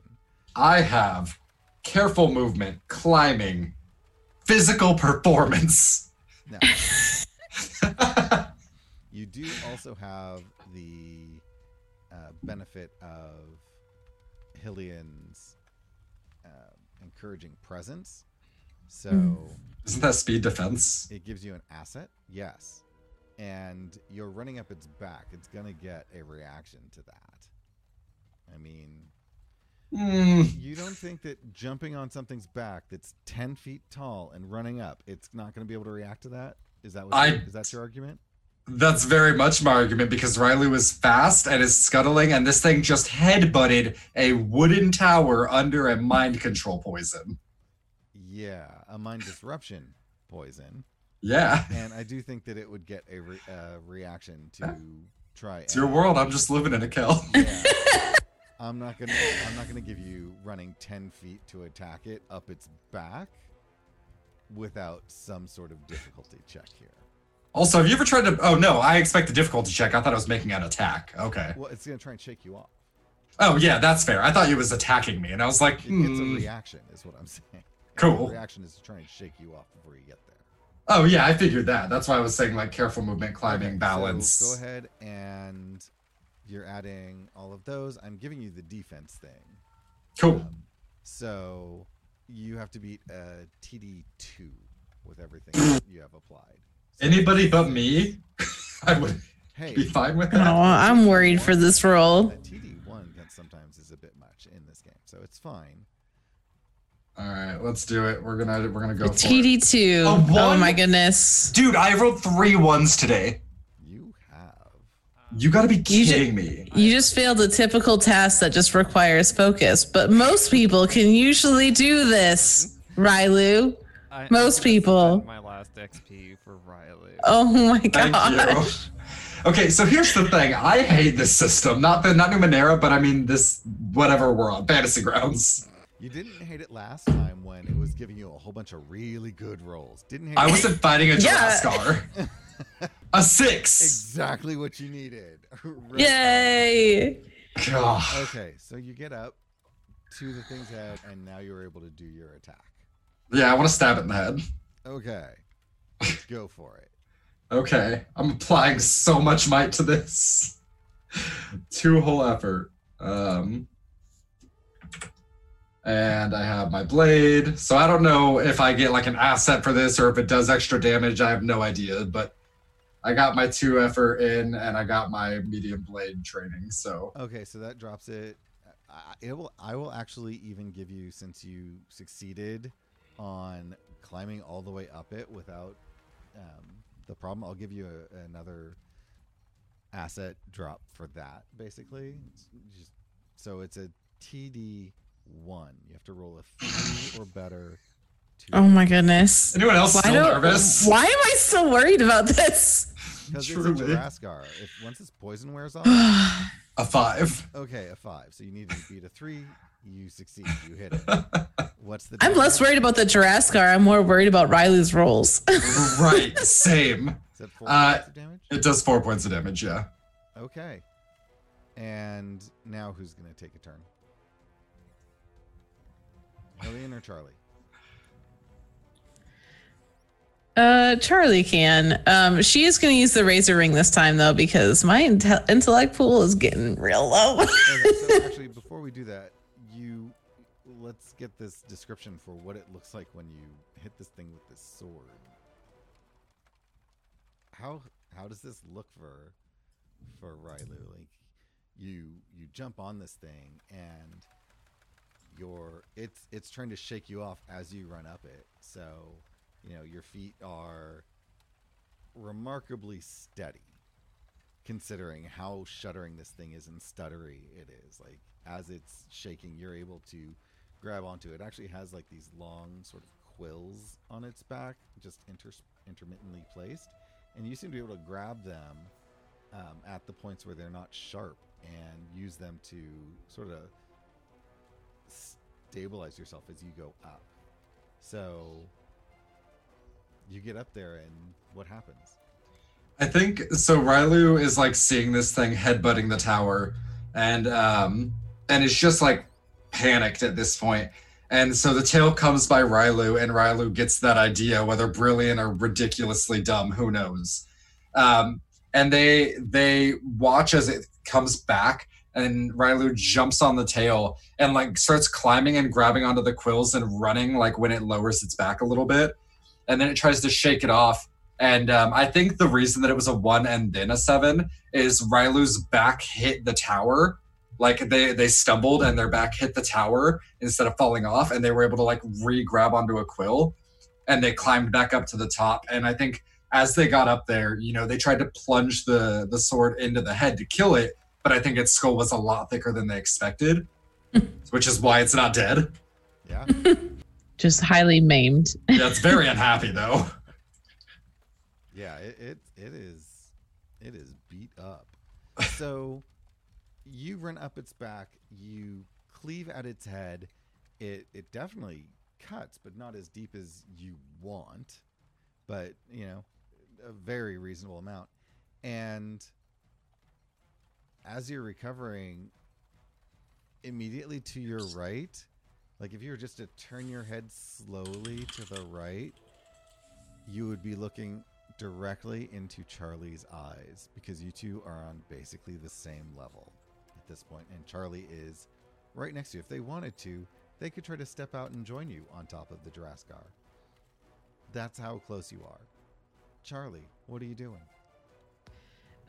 I have careful movement, climbing, physical performance. Now, you do also have the uh, benefit of Hillian's uh, encouraging presence. So Isn't that speed defense? it gives you an asset. Yes. And you're running up its back. It's going to get a reaction to that. I mean, Hmm. you don't think that jumping on something's back that's 10 feet tall and running up, it's not going to be able to react to that? Is that what I- is that your argument? That's very much my argument because Riley was fast and is scuttling, and this thing just headbutted a wooden tower under a mind control poison. Yeah, a mind disruption poison. Yeah, And I do think that it would get a re- uh, reaction to try. it's your world. I'm just living in a kill. Yeah. I'm not gonna. I'm not gonna give you running ten feet to attack it up its back without some sort of difficulty check here. Also, have you ever tried to? Oh no, I expect a difficulty check. I thought I was making an attack. Okay. Well, it's gonna try and shake you off. Oh yeah, that's fair. I thought it was attacking me, and I was like, It gets a hmm. reaction, is what I'm saying. Cool. The reaction is to try and shake you off before you get there. oh yeah, I figured that. That's why I was saying like careful movement, climbing, Okay, balance. So go ahead and you're adding all of those. I'm giving you the defense thing. Cool. Um, so you have to beat a TD two with everything you have applied. So- Anybody but me, I would Hey, be fine with Oh, that. I'm worried for this roll. a TD one can sometimes is a bit much in this game, so it's fine. All right, let's do it. We're gonna we're gonna go A for. TD2. A Oh one? my goodness. Dude, I rolled three ones today. You gotta be You should- kidding me. You just failed a typical task that just requires focus, but most people can usually do this. Rylu. I, Most gonna people. My last XP for Riley. Oh my Thank gosh. you. Okay, so here's the thing. I hate this system. Not the not Numenera, but I mean this whatever we're on, fantasy grounds. You didn't hate it last time when it was giving you a whole bunch of really good rolls. Didn't hate I it. wasn't fighting a Yeah. Jiraskar. a six. exactly what you needed. Right Yay. God. Okay, so you get up to the thing's head, and now you're able to do your attack. Yeah, I want to stab it in the head. Okay, let's go for it. Okay, I'm applying so much might to this. Two whole effort. Um, and I have my blade. So I don't know if I get like an asset for this or if it does extra damage. I have no idea, but I got my two effort in and I got my medium blade training. So Okay, so that drops it. I, it will. I will actually even give you since you succeeded on climbing all the way up it without um, the problem. I'll give you a, another asset drop for that. Basically, just so it's a TD one. You have to roll a three or better. To Oh my goodness. anyone else Why, still nervous? why am I still worried about this? Because it's a Truly. If once its poison wears off, A five. okay, a five. So you need to beat a three. You succeed. You hit it. What's the? I'm less worried about the Jiraskar. I'm more worried about Riley's rolls. right, same. Is that four Uh, points of damage? It does four points of damage, yeah. Okay. And now who's going to take a turn? Hillian or Charlie? Uh, Charlie can. Um, she is going to use the razor ring this time though because my inte- intellect pool is getting real low. Okay, so actually, before we do that, you let's get this description for what it looks like when you hit this thing with this sword. How how does this look for for Rylu? Like you you jump on this thing and you're it's it's trying to shake you off as you run up it. So, you know, your feet are remarkably steady considering how shuddering this thing is and stuttery it is. Like as it's shaking, you're able to grab onto it. It actually has like these long sort of quills on its back, just inter- intermittently placed, and you seem to be able to grab them um, at the points where they're not sharp and use them to sort of stabilize yourself as you go up. So you get up there, and what happens? I think so. Rylu is like seeing this thing headbutting the tower, and um, and is just like panicked at this point. And so the tail comes by Rylu, and Rylu gets that idea, whether brilliant or ridiculously dumb, who knows? Um, and they they watch as it comes back, and Rylu jumps on the tail and like starts climbing and grabbing onto the quills and running like when it lowers its back a little bit, and then it tries to shake it off. And um, I think the reason that it was a one and then a seven is Rylu's back hit the tower like they they stumbled and their back hit the tower instead of falling off and they were able to like re-grab onto a quill and they climbed back up to the top and i think as they got up there you know they tried to plunge the the sword into the head to kill it but i think its skull was a lot thicker than they expected which is why it's not dead Yeah. Just highly maimed. yeah it's very unhappy though Yeah, it, it it is it is beat up. So you run up its back, you cleave at its head. It it definitely cuts, but not as deep as you want. But, you know, a very reasonable amount. And as you're recovering immediately to your right, like if you were just to turn your head slowly to the right, you would be looking directly into Charlie's eyes because you two are on basically the same level at this point, and Charlie is right next to you. If they wanted to, they could try to step out and join you on top of the Jiraskar. That's how close you are. Charlie, what are you doing?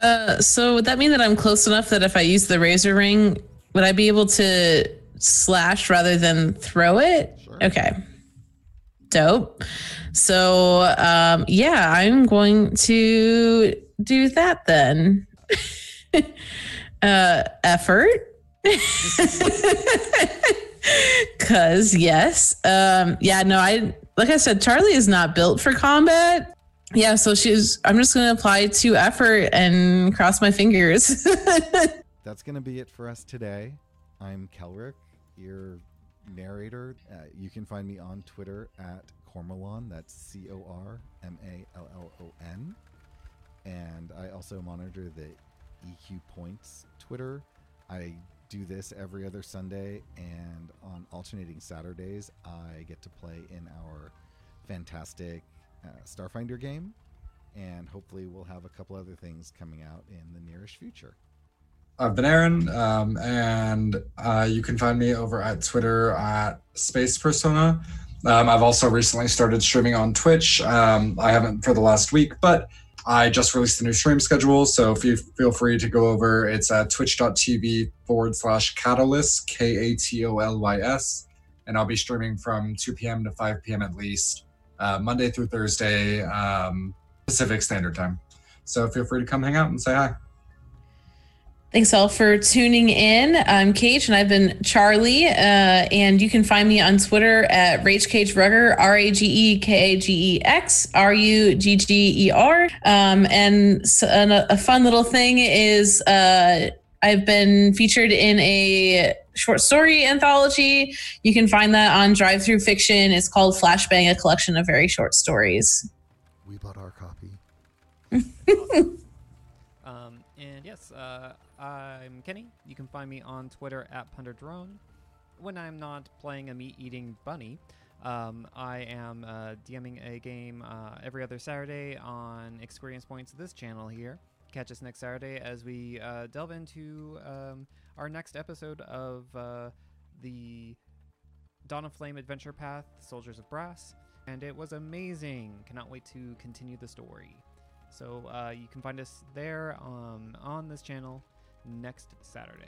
Uh, so would that mean that I'm close enough that if I use the razor ring, would I be able to slash rather than throw it? Sure. Okay. Dope. So um, yeah, I'm going to do that then. uh, effort. Cause yes, um, yeah, no, I like I said, Charlie is not built for combat. Yeah, so she's. I'm just gonna apply to effort and cross my fingers. That's going to be it for us today. I'm Kelrick, your narrator. Uh, you can find me on Twitter at Cormallon. That's C O R M A L L O N. And I also monitor the EQ Points Twitter. I do this every other Sunday, and on alternating Saturdays, I get to play in our fantastic uh, Starfinder game. And hopefully, we'll have a couple other things coming out in the nearest future. I've been Aaron, um, and uh, you can find me over at Twitter at Space Persona. Um, I've also recently started streaming on Twitch. Um, I haven't for the last week, but I just released a new stream schedule, so if you feel free to go over, it's at twitch.tv forward slash catalyst, K A T O L Y S, and I'll be streaming from 2 p.m. to 5 p.m. at least, uh, Monday through Thursday, um, Pacific Standard Time. So feel free to come hang out and say hi. Thanks all for tuning in. I'm Cage, and I've been Charlie. Uh, and you can find me on Twitter at Rage Cage Rugger, R A G E K A G E X R U G G E R. Um, and, s- and a, a fun little thing is uh, I've been featured in a short story anthology. You can find that on DriveThruFiction. It's called Flashbang, a collection of very short stories. We bought our copy. Um, and yes, uh, I'm Kenny. You can find me on Twitter at PunderDrone. When I'm not playing a meat eating bunny, um, I am uh, DMing a game uh, every other Saturday on Experience Points, this channel here. Catch us next Saturday as we uh, delve into um, our next episode of uh, the Dawn of Flame Adventure Path Soldiers of Brass. And it was amazing. Cannot wait to continue the story. So uh, you can find us there um, on this channel next Saturday.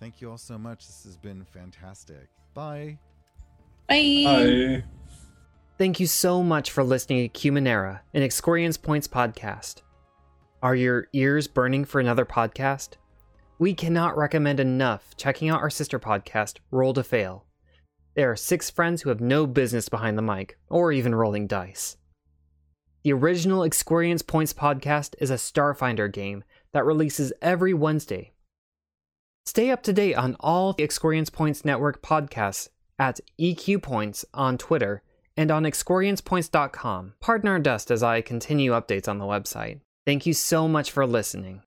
thank you all so much. This has been fantastic. Bye. Bye. Bye. Thank you so much for listening to Numenera, an Experience Points podcast. Are your ears burning for another podcast? We cannot recommend enough checking out our sister podcast, Roll to Fail. There are six friends who have no business behind the mic, or even rolling dice. The original Experience Points podcast is a Starfinder game that releases every Wednesday. Stay up to date on all the Experience Points Network podcasts at EQ Points on Twitter and on experiencepoints.com. Pardon our dust as I continue updates on the website. Thank you so much for listening.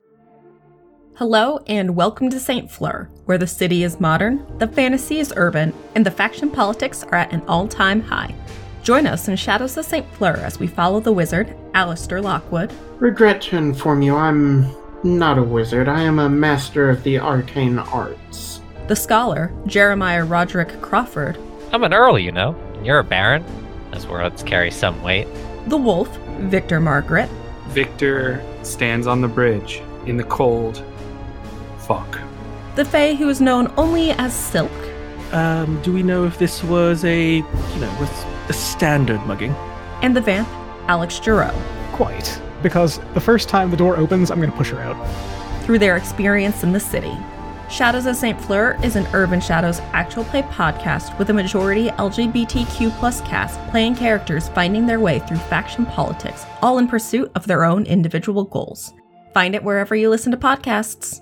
Hello and welcome to St. Fleur, where the city is modern, the fantasy is urban, and the faction politics are at an all time high. Join us in Shadows of St. Fleur as we follow the wizard, Alistair Lockwood, Regret to inform you, I'm not a wizard. I am a master of the arcane arts. the scholar, Jeremiah Roderick Crawford, I'm an earl, you know, and you're a baron. Those words carry some weight. the wolf, Victor Margaret, Victor stands on the bridge in the cold. Fuck. the Fae who is known only as Silk, Um, do we know if this was a, you know, was a standard mugging? and the vamp, Alex Giroux. Quite. Because the first time the door opens, I'm going to push her out. through their experience in the city. Shadows of St. Fleur is an Urban Shadows actual play podcast with a majority LGBTQ plus cast playing characters finding their way through faction politics, all in pursuit of their own individual goals. Find it wherever you listen to podcasts.